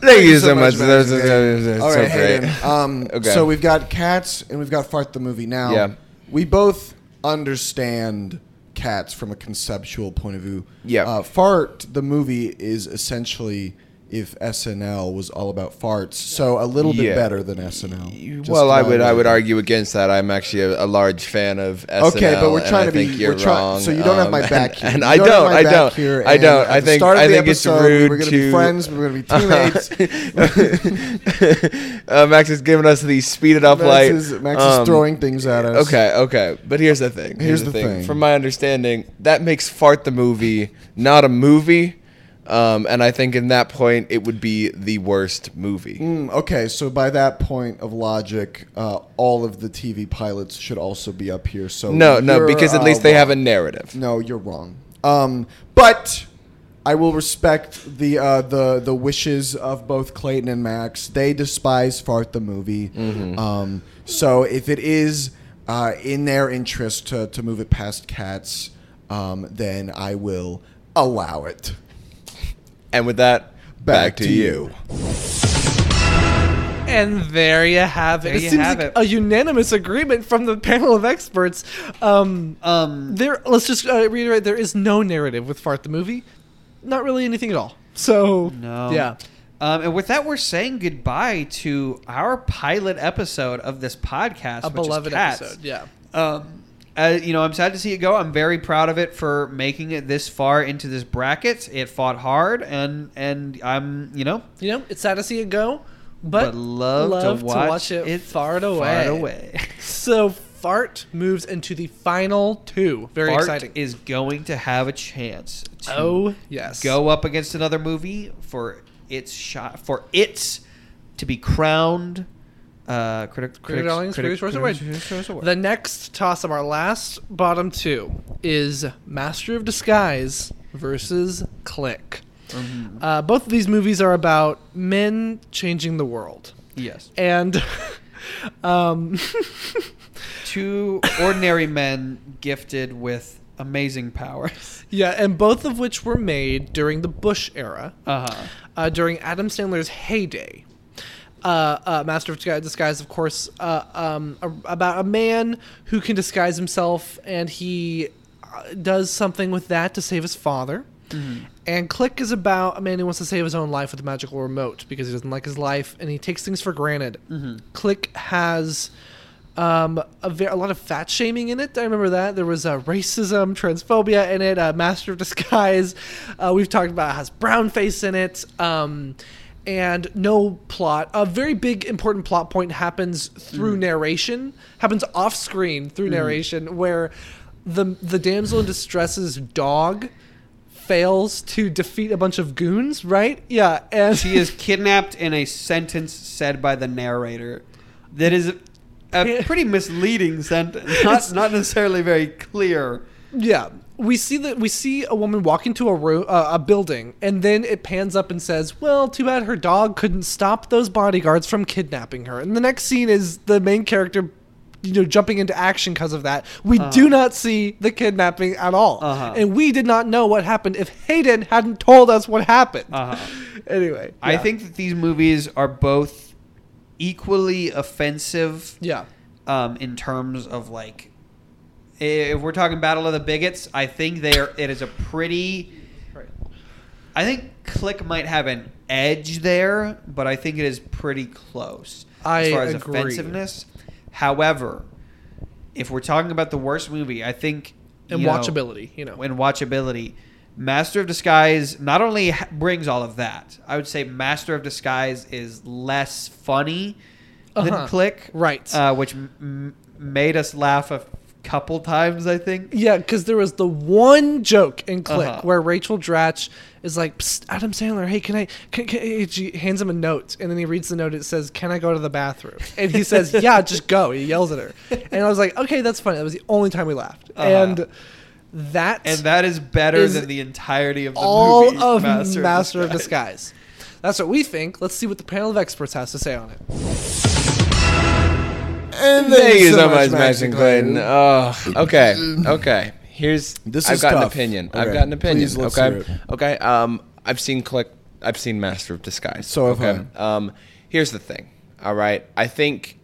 Thank you so much. Max. That's, that's- that's All so right, great. Hayden. Um, Okay. So we've got Cats and we've got Fart the movie. Now, Yeah. we both understand Cats from a conceptual point of view. Yeah. Uh, Fart the movie is essentially if SNL was all about farts, so a little bit Yeah. better than SNL. Just well, I would I would argue against that. I'm actually a, a large fan of SNL. Okay, but we're and trying I to be. think you're we're try- wrong. So you don't have my um, back here. and You I don't. my I back don't. here, I and don't. at I the think. start of I the think it's episode, rude We're gonna to be friends. We're gonna be teammates. uh, Max is giving us the speeded up Max light. is, Max Um, is throwing things at us. Okay, okay, but here's the thing. Here's the thing. From my understanding, that makes Fart the movie not a movie, um, and I think in that point it would be the worst movie. Mm, okay, so by that point of logic, uh, all of the TV pilots should also be up here. So No, no, because at uh, least they have a narrative. No, you're wrong. Um, but I will respect the uh, the the wishes of both Clayton and Max. They despise Fart the movie. Mm-hmm. Um, so if it is uh, in their interest to, to move it past Cats, um, then I will allow it. And with that, back, to, you. And there you have it. There it seems have like it. a unanimous agreement from the panel of experts. Um, Um, there, let's just uh, reiterate: there is no narrative with Fart the movie. Not really anything at all. So No. yeah. Um, and with that, we're saying goodbye to our pilot episode of this podcast, A which is beloved Cats. episode. Yeah. Um, uh, you know, I'm sad to see it go. I'm very proud of it for making it this far into this bracket. It fought hard, and and I'm you know, You know, it's sad to see it go, but, but, love, to, watch it, fart away. Fart away. So Fart moves into the final two. Very Fart exciting. is going to have a chance to oh yes. go up against another movie for its shot for its to be crowned. Uh, critic, Critic Choice Award. Award. The next toss of our last bottom two is Master of Disguise versus Click. Mhm. Uh, both of these movies are about men changing the world, Yes. and um, Two ordinary men gifted with amazing powers. yeah, and both of which were made during the Bush era, Uh huh. uh, during Adam Sandler's heyday. Uh, uh, Master of Disguise, of course, uh, um, a, about a man who can disguise himself, and he uh, does something with that to save his father. And Click is about a man who wants to save his own life with a magical remote because he doesn't like his life and he takes things for granted. Click has um, a, ve- a lot of fat shaming in it. I remember that. There was uh, racism, transphobia in it, uh, Master of Disguise. Uh, we've talked about it has brown face in it. Um, and no plot. A very big important plot point happens through mm. narration, happens off screen through mm. narration, where the the damsel in distress's dog fails to defeat a bunch of goons, right? Yeah, and She is kidnapped in a sentence said by the narrator that is a pretty misleading sentence. Not, not necessarily very clear. Yeah, we see that we see a woman walk into a room, uh, a building, and then it pans up and says, "Well, too bad her dog couldn't stop those bodyguards from kidnapping her." And the next scene is the main character, you know, jumping into action because of that. We do not see the kidnapping at all, Uh-huh. and we did not know what happened if Hayden hadn't told us what happened. Uh-huh. Anyway, I think that these movies are both equally offensive Yeah. um, in terms of like if we're talking battle of the bigots i think they are it is a pretty i think click might have an edge there but i think it is pretty close I as far as agree. offensiveness however if we're talking about the worst movie i think And you know, watchability, you know. and watchability master of disguise not only brings all of that i would say master of disguise is less funny than Uh-huh. click Right. uh, which m- made us laugh a couple times i think Yeah, because there was the one joke in Click Uh-huh. where Rachel Dratch is like, Adam Sandler, hey, can I? Can, can, she hands him a note, and then he reads the note. It says, "Can I go to the bathroom?" And he says, "Yeah, just go." He yells at her, and I was like, "Okay, that's funny." That was the only time we laughed, Uh-huh. and that and that is better Is than the entirety of the all movie of Master, of, Disguise. Disguise. That's what we think. Let's see what the panel of experts has to say on it. And Thank you so much, Max and Clayton. Oh, okay, okay. Here's This I've got an opinion. Okay, I've got an opinion. please, okay, okay. Um, I've seen Click. I've seen Master of Disguise. So have okay. Um, here's the thing. All right, I think,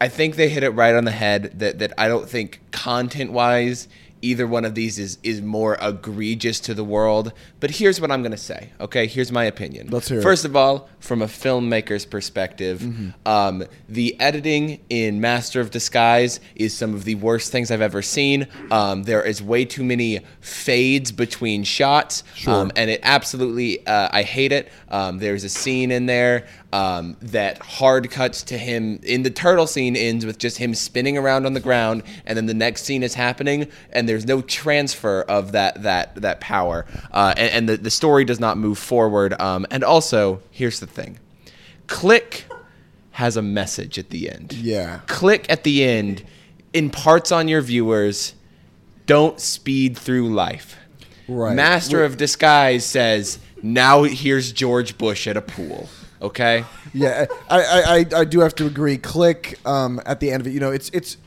I think they hit it right on the head. That that I don't think content wise. Either one of these is, is more egregious to the world. But here's what I'm going to say. Okay, here's my opinion. Let's hear it. First of all, from a filmmaker's perspective, um, the editing in Master of Disguise is some of the worst things I've ever seen. Um, there is way too many fades between shots, um, and it absolutely, uh, I hate it. Um, there's a scene in there um, that hard cuts to him in the turtle scene ends with just him spinning around on the ground, and then the next scene is happening, and there's no transfer of that that that power, uh, and, and the the story does not move forward. Um, and also, here's the thing, Click has a message at the end. Yeah. Click at the end imparts on your viewers, don't speed through life. Right. Master of Disguise says, now here's George Bush at a pool. Okay. Yeah, I, I, I, do have to agree. Click um, at the end of it. You know, it's it's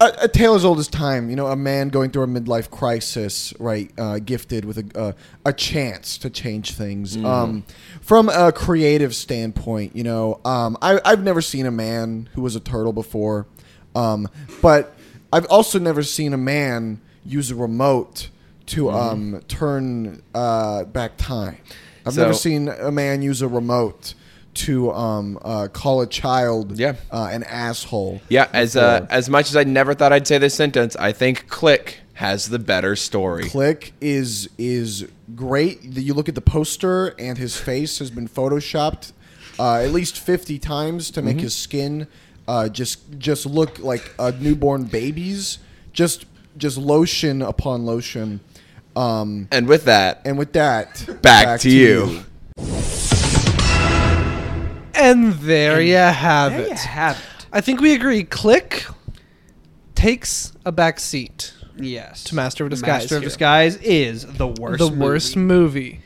a, a tale as old as time. You know, a man going through a midlife crisis, right? Uh, gifted with a uh, a chance to change things. Um, from a creative standpoint, you know, um, I, I've never seen a man who was a turtle before, um, but I've also never seen a man use a remote to um, turn uh, back time. I've never seen a man use a remote to um, uh, call a child Yeah. uh, an asshole. Yeah, as uh, as much as I never thought I'd say this sentence, I think Click has the better story. Click is is great. You look at the poster, and his face has been photoshopped uh, at least fifty times to Mm-hmm. make his skin uh, just just look like a newborn baby's. Just just lotion upon lotion. Um, And with that, and with that, Back to you. And there you have There it. you have it. I think we agree. Click takes a back seat. Yes. To Master of Disguise Master of. Disguise is the worst. the worst movie. movie,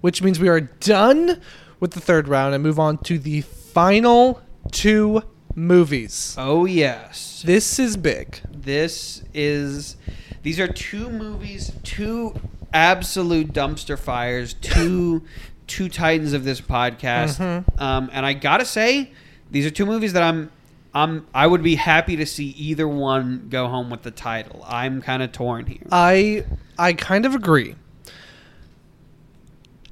which means we are done with the third round and move on to the final two movies. Oh yes. This is big. This is. These are two movies, two absolute dumpster fires, two two titans of this podcast. Mm-hmm. Um, and I gotta say, these are two movies that I'm. I'm, I would be happy to see either one go home with the title. I'm kind of torn here. I I kind of agree.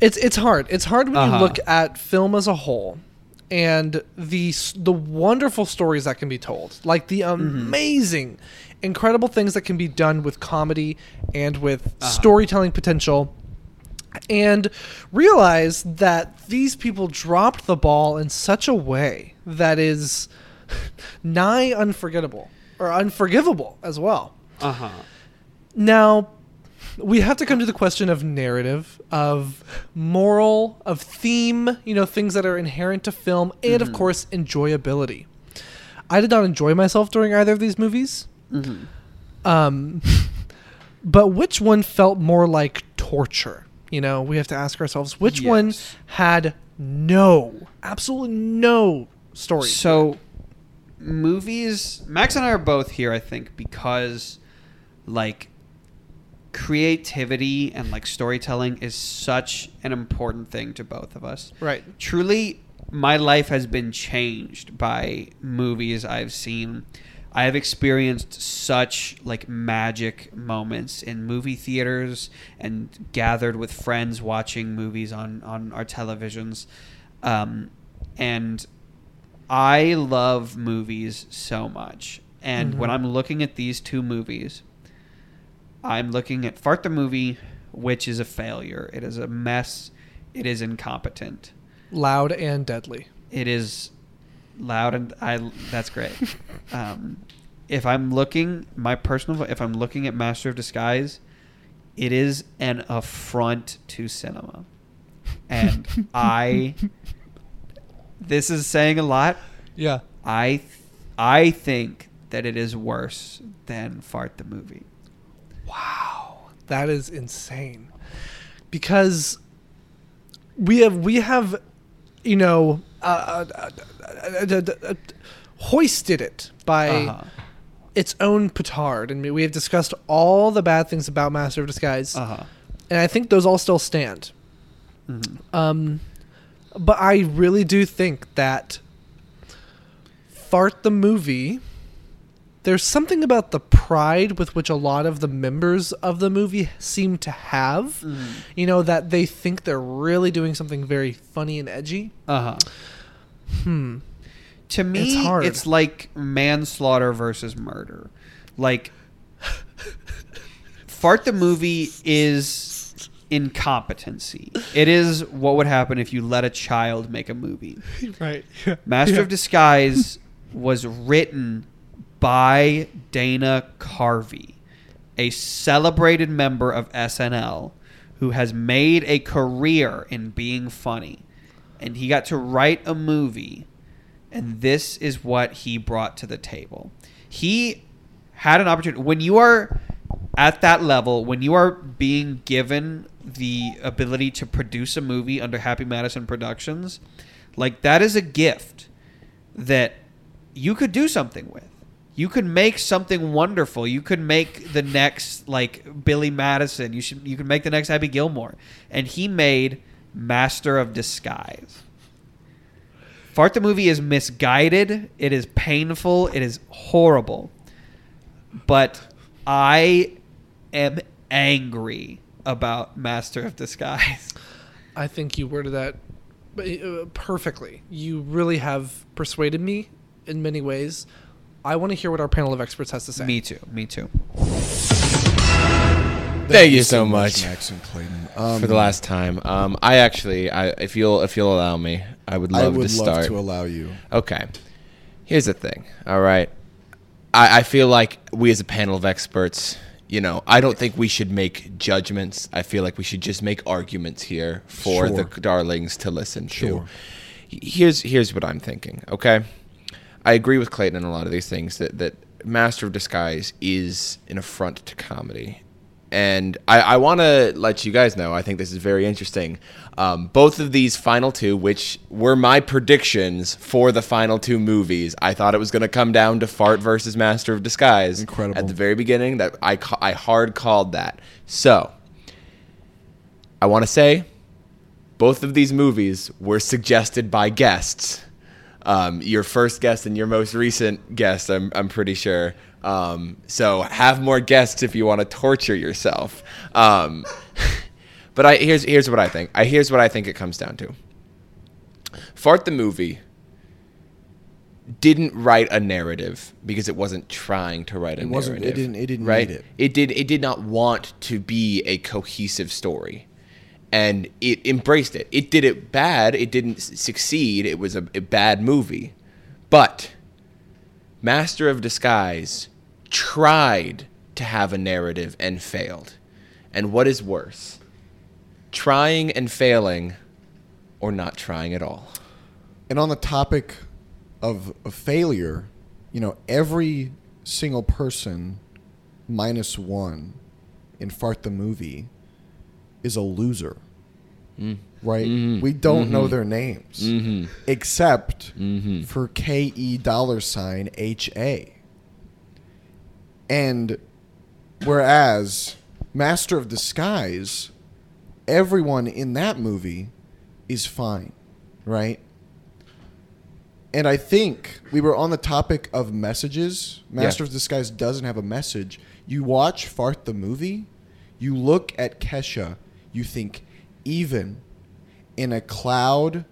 It's it's hard. It's hard when you Uh-huh. look at film as a whole and the the wonderful stories that can be told, like the amazing, incredible things that can be done with comedy and with storytelling potential. And realize that these people dropped the ball in such a way that is nigh unforgettable or unforgivable as well. Uh huh. Now, we have to come to the question of narrative, of moral, of theme, you know, things that are inherent to film, and of course, enjoyability. I did not enjoy myself during either of these movies. Um, but which one felt more like torture? You know, we have to ask ourselves which one had no, absolutely no story. So, movies. Max and I are both here, I think, because like creativity and like storytelling is such an important thing to both of us. right. Truly, my life has been changed by movies I've seen. I have experienced such like magic moments in movie theaters and gathered with friends watching movies on on our televisions, um, and I love movies so much. And when I'm looking at these two movies, I'm looking at Fart the movie, which is a failure. It is a mess. It is incompetent. Loud and deadly. It is loud and I. That's great. um, if I'm looking, my personal, if I'm looking at Master of Disguise, it is an affront to cinema, and I. This is saying a lot. Yeah. I, th- I think that it is worse than Fart the movie. Wow, that is insane. Because we have we have, you know, uh, uh, uh, uh, uh, uh, hoisted it by Uh-huh. its own petard, and we have discussed all the bad things about Master of Disguise, Uh huh. and I think those all still stand. Mm-hmm. Um, but I really do think that Fart the movie. There's something about the pride with which a lot of the members of the movie seem to have. Mm-hmm. You know, that they think they're really doing something very funny and edgy. Uh huh. Hmm. To me, It's hard. it's like manslaughter versus murder. Like, Fart the movie is incompetency. It is what would happen if you let a child make a movie. Right. Master of Disguise was written by Dana Carvey, a celebrated member of SNL who has made a career in being funny. And he got to write a movie, and this is what he brought to the table. He had an opportunity. When you are at that level, when you are being given the ability to produce a movie under Happy Madison Productions, like that is a gift that you could do something with. You could make something wonderful. You could make the next like Billy Madison. You should you could make the next Happy Gilmore. And he made Master of Disguise. Fart the movie is misguided. It is painful. It is horrible. But I am angry about Master of Disguise. I think you worded that uh, perfectly. You really have persuaded me in many ways. I want to hear what our panel of experts has to say. Me too. Me too. Thank you so much Max and Clayton. Um, for the last time. Um, I actually, I, if you'll, if you'll allow me, I would love I would to love start. to allow you. Okay. Here's the thing. All right. I, I feel like we as a panel of experts, you know, I don't think we should make judgments. I feel like we should just make arguments here for Sure. the darlings to listen Sure. to. Here's here's what I'm thinking. Okay. I agree with Clayton on a lot of these things that that Master of Disguise is an affront to comedy. And I, I want to let you guys know, I think this is very interesting. Um, both of these final two, which were my predictions for the final two movies, I thought it was going to come down to Fart versus Master of Disguise. Incredible. At the very beginning, that I, ca- I hard called that. So, I want to say both of these movies were suggested by guests. Um, your first guest and your most recent guest, I'm, I'm pretty sure. Um, so have more guests if you want to torture yourself. Um, but I, here's here's what I think. I here's what I think it comes down to. Fart the movie didn't write a narrative because it wasn't trying to write a It wasn't- it narrative. didn't- it didn't right? it. It did. It did not want to be a cohesive story, and it embraced it. It did it bad. It didn't succeed. It was a, a bad movie, but Master of Disguise tried to have a narrative and failed. And what is worse, trying and failing, or not trying at all? And on the topic of, of failure, you know, every single person minus one in Fart the movie is a loser. Right? Mhm. We don't know Mhm. their names. Mhm. Except Mhm. for K E dollar sign H A. And whereas Master of Disguise, everyone in that movie is fine, right? And I think we were on the topic of messages. Master Yeah. of Disguise doesn't have a message. You watch Fart the movie, you look at Kesha, you think, even in a cloud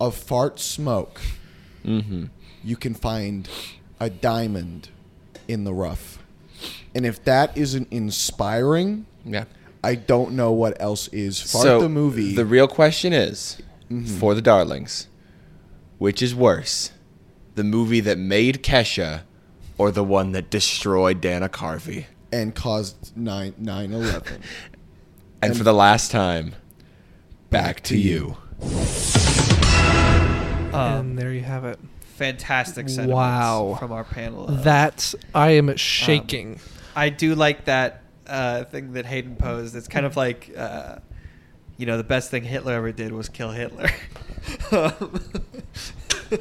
of fart smoke, Mm-hmm. you can find a diamond in the rough. And if that isn't inspiring, Yeah. I don't know what else is. Fart so the movie. Mm-hmm. The real question is, for the darlings, which is worse, the movie that made Kesha, or the one that destroyed Dana Carvey? and caused 9 9 11. And, for the last time, back to you. and there you have it. Fantastic sentiments Wow. from our panel. of- That I am shaking. I do like that uh, thing that Hayden posed. It's kind of like, uh, you know, the best thing Hitler ever did was kill Hitler. um,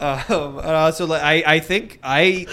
um, and also, like, I, I think I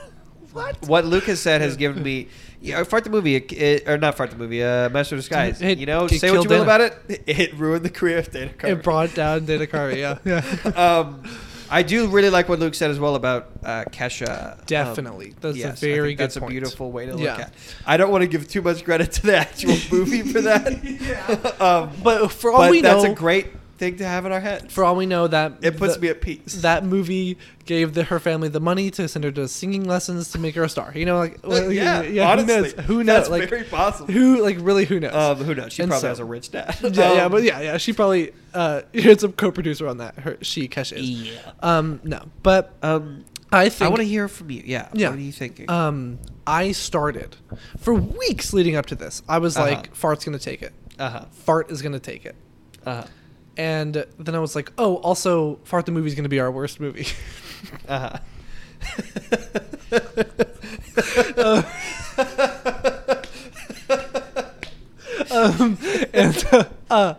what? what Lucas said has given me. Yeah, fart the movie, it, it- or not fart the movie, uh, Master of Disguise. It- you know, say what you will about it. It ruined the career of Dana Carvey. It brought down Dana Carvey. Yeah, yeah. um, I do really like what Luke said as well about uh, Kesha. Um, Definitely. That's a yes, I very good That's point. a beautiful way to look Yeah. at. I don't want to give too much credit to the actual movie for that. um, But for all but we that's know, that's a great thing to have in our heads. for all we know, that it puts the- me at peace. that movie gave the, her family the money to send her to singing lessons to make her a star. You know, like well, yeah, who honestly, knows? Who knows? That's like very possible. who, like really, who knows? um, who knows? She And probably so- has a rich dad. yeah, yeah, Um, but yeah, yeah. She probably uh, it's a co-producer on that. Her, she Kesha is. Yeah. Um, no, but Um, I think I want to hear from you. Yeah. Yeah. What are you thinking? Um, I started for weeks leading up to this. I was Uh-huh. like, "Fart's gonna take it. Uh huh. Fart is gonna take it." Uh huh. And then I was like, "Oh, also, Fart the movie is gonna be our worst movie." Uh um, and uh, uh,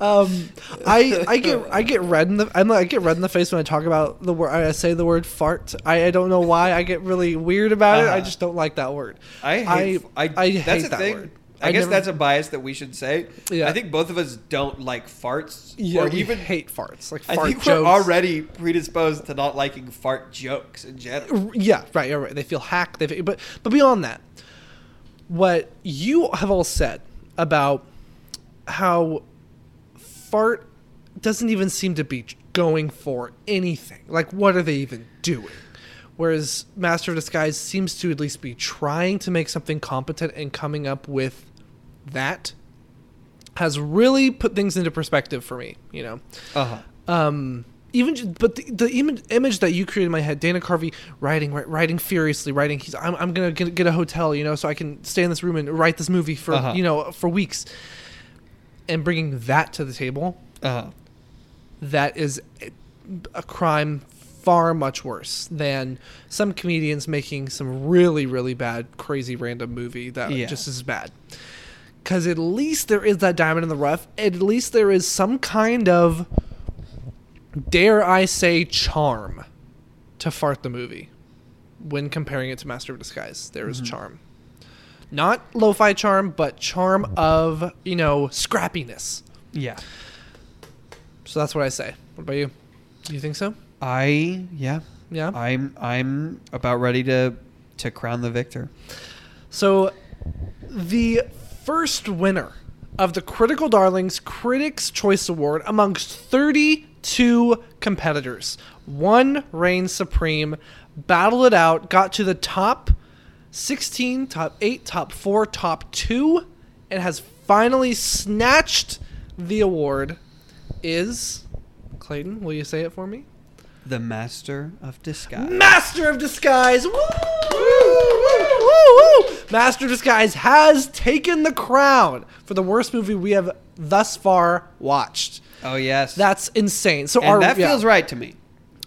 um, I I get I get red in the I'm like, I get red in the face when I talk about the word I say the word fart. I, I don't know why I get really weird about it. I Uh-huh. just don't like that word. I hate. I, I, that's hate the that thing. word. I, guess never- that's a bias that we should say. Yeah. I think both of us don't like farts, yeah. or even hate farts like I think jokes. we're already predisposed to not liking fart jokes in general. Yeah, right, yeah, right. They feel hacked. They feel, but but beyond that, what you have all said about how fart doesn't even seem to be going for anything. Like, what are they even doing? Whereas Master of Disguise seems to at least be trying to make something competent and coming up with that has really put things into perspective for me. You know, Uh huh. um even but the, the image, image that you created in my head dana carvey writing writing furiously writing he's i'm, I'm gonna get, get a hotel you know so i can stay in this room and write this movie for Uh-huh. you know for weeks and bringing that to the table Uh huh. that is a, a crime far much worse than some comedians making some really really bad crazy random movie that Yeah. just is bad because at least there is that diamond in the rough at least there is some kind of dare i say charm to fart the movie when comparing it to master of disguise there is mm-hmm. charm not lo-fi charm but charm of you know scrappiness Yeah. so that's what I say. What about you? Do You think so? I yeah. Yeah. I'm I'm about ready to to crown the victor. So the first winner of the Critical Darlings Critics' Choice Award amongst 32 competitors, one reigns supreme, battled it out, got to the top 16, top 8, top 4, top 2, and has finally snatched the award is Clayton, will you say it for me? The master of disguise. Master of Disguise. Woo! Woo! Woo! Woo! Woo! Master of Disguise has taken the crown for the worst movie we have thus far watched. Oh yes. That's insane. So and our, that yeah. feels right to me.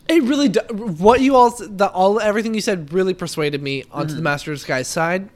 It really do, what you all the all everything you said really persuaded me onto Mm. the Master of Disguise side.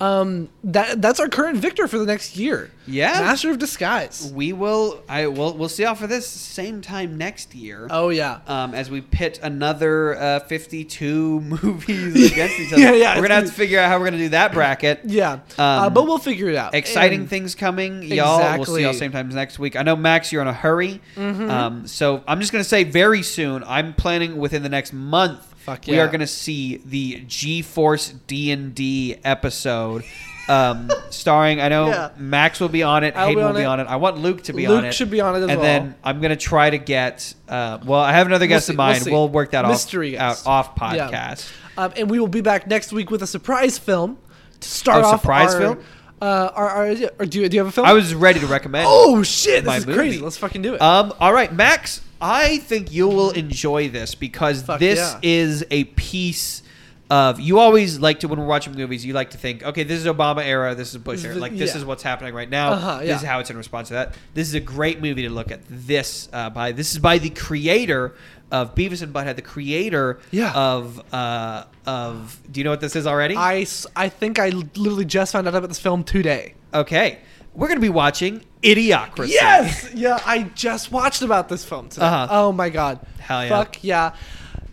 Um, that that's our current victor for the next year. Yeah. Master of Disguise. We will. I will. We'll see out for this same time next year. Oh yeah. Um, as we pit another uh, 52 movies against each other. Yeah, yeah, We're gonna have gonna figure out how we're gonna do that bracket. Yeah. uh, Um, but we'll figure it out. Exciting And- things coming, y'all. We'll see y'all same times next week. I know Max, you're in a hurry. Mm-hmm. Um, so I'm just gonna say very soon. I'm planning within the next month. Fuck We yeah. are gonna see the G-Force D&D episode. Um, starring, I know Yeah. Max will be on it. I'll be Hayden will on be it. on it. I want Luke to be Luke on it. Luke should be on it as and well. then I'm gonna try to get. Uh, well, I have another We'll guest see, in we'll We'll, work that Mystery off, out off Yeah. podcast. Um, and we will be back next week with a surprise film to start Oh, off. surprise our, film? Uh, our, our, or do you do you have a film? I was ready to recommend. Oh shit! This is crazy. Let's fucking do it. Um, all right, Max. I think you will enjoy this because Fuck this yeah. is a piece of. You always like to when we're watching movies. You like to think, okay, this is Obama era. This is Bush era. Like this yeah. is what's happening right now. Uh-huh, This is how it's in response to that. This is a great movie to look at. This uh, by this is by the creator of Beavis and Butthead, the creator Yeah. of uh, of. Do you know what this is already? I I think I literally just found out about this film today. okay, we're gonna be watching Idiocracy. Yes! yeah, I just watched about this film today. Uh-huh. Oh my god. Hell yeah. Fuck yeah.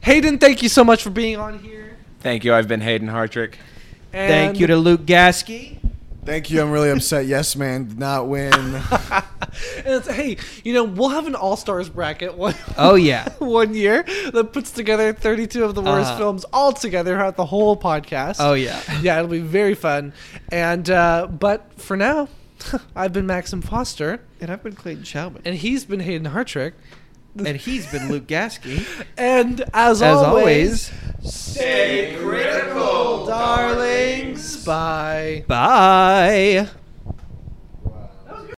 Hayden, thank you so much for being on here. Thank you. I've been Hayden Hartrick. And Thank you to Luke Gasky. Thank you. I'm really upset. Yes, man, did not win. and it's, hey, you know, we'll have an all stars bracket one, Oh yeah. one year that puts together 32 of the worst Uh-huh. films all together throughout the whole podcast. Oh yeah. yeah, it'll be very fun. And, uh, but for now, I've been Maxim Foster, And I've been Clayton Schauman. and he's been Hayden Hartrick. And he's been Luke Gasky. And as, As always, always, stay critical, darlings. Bye. bye.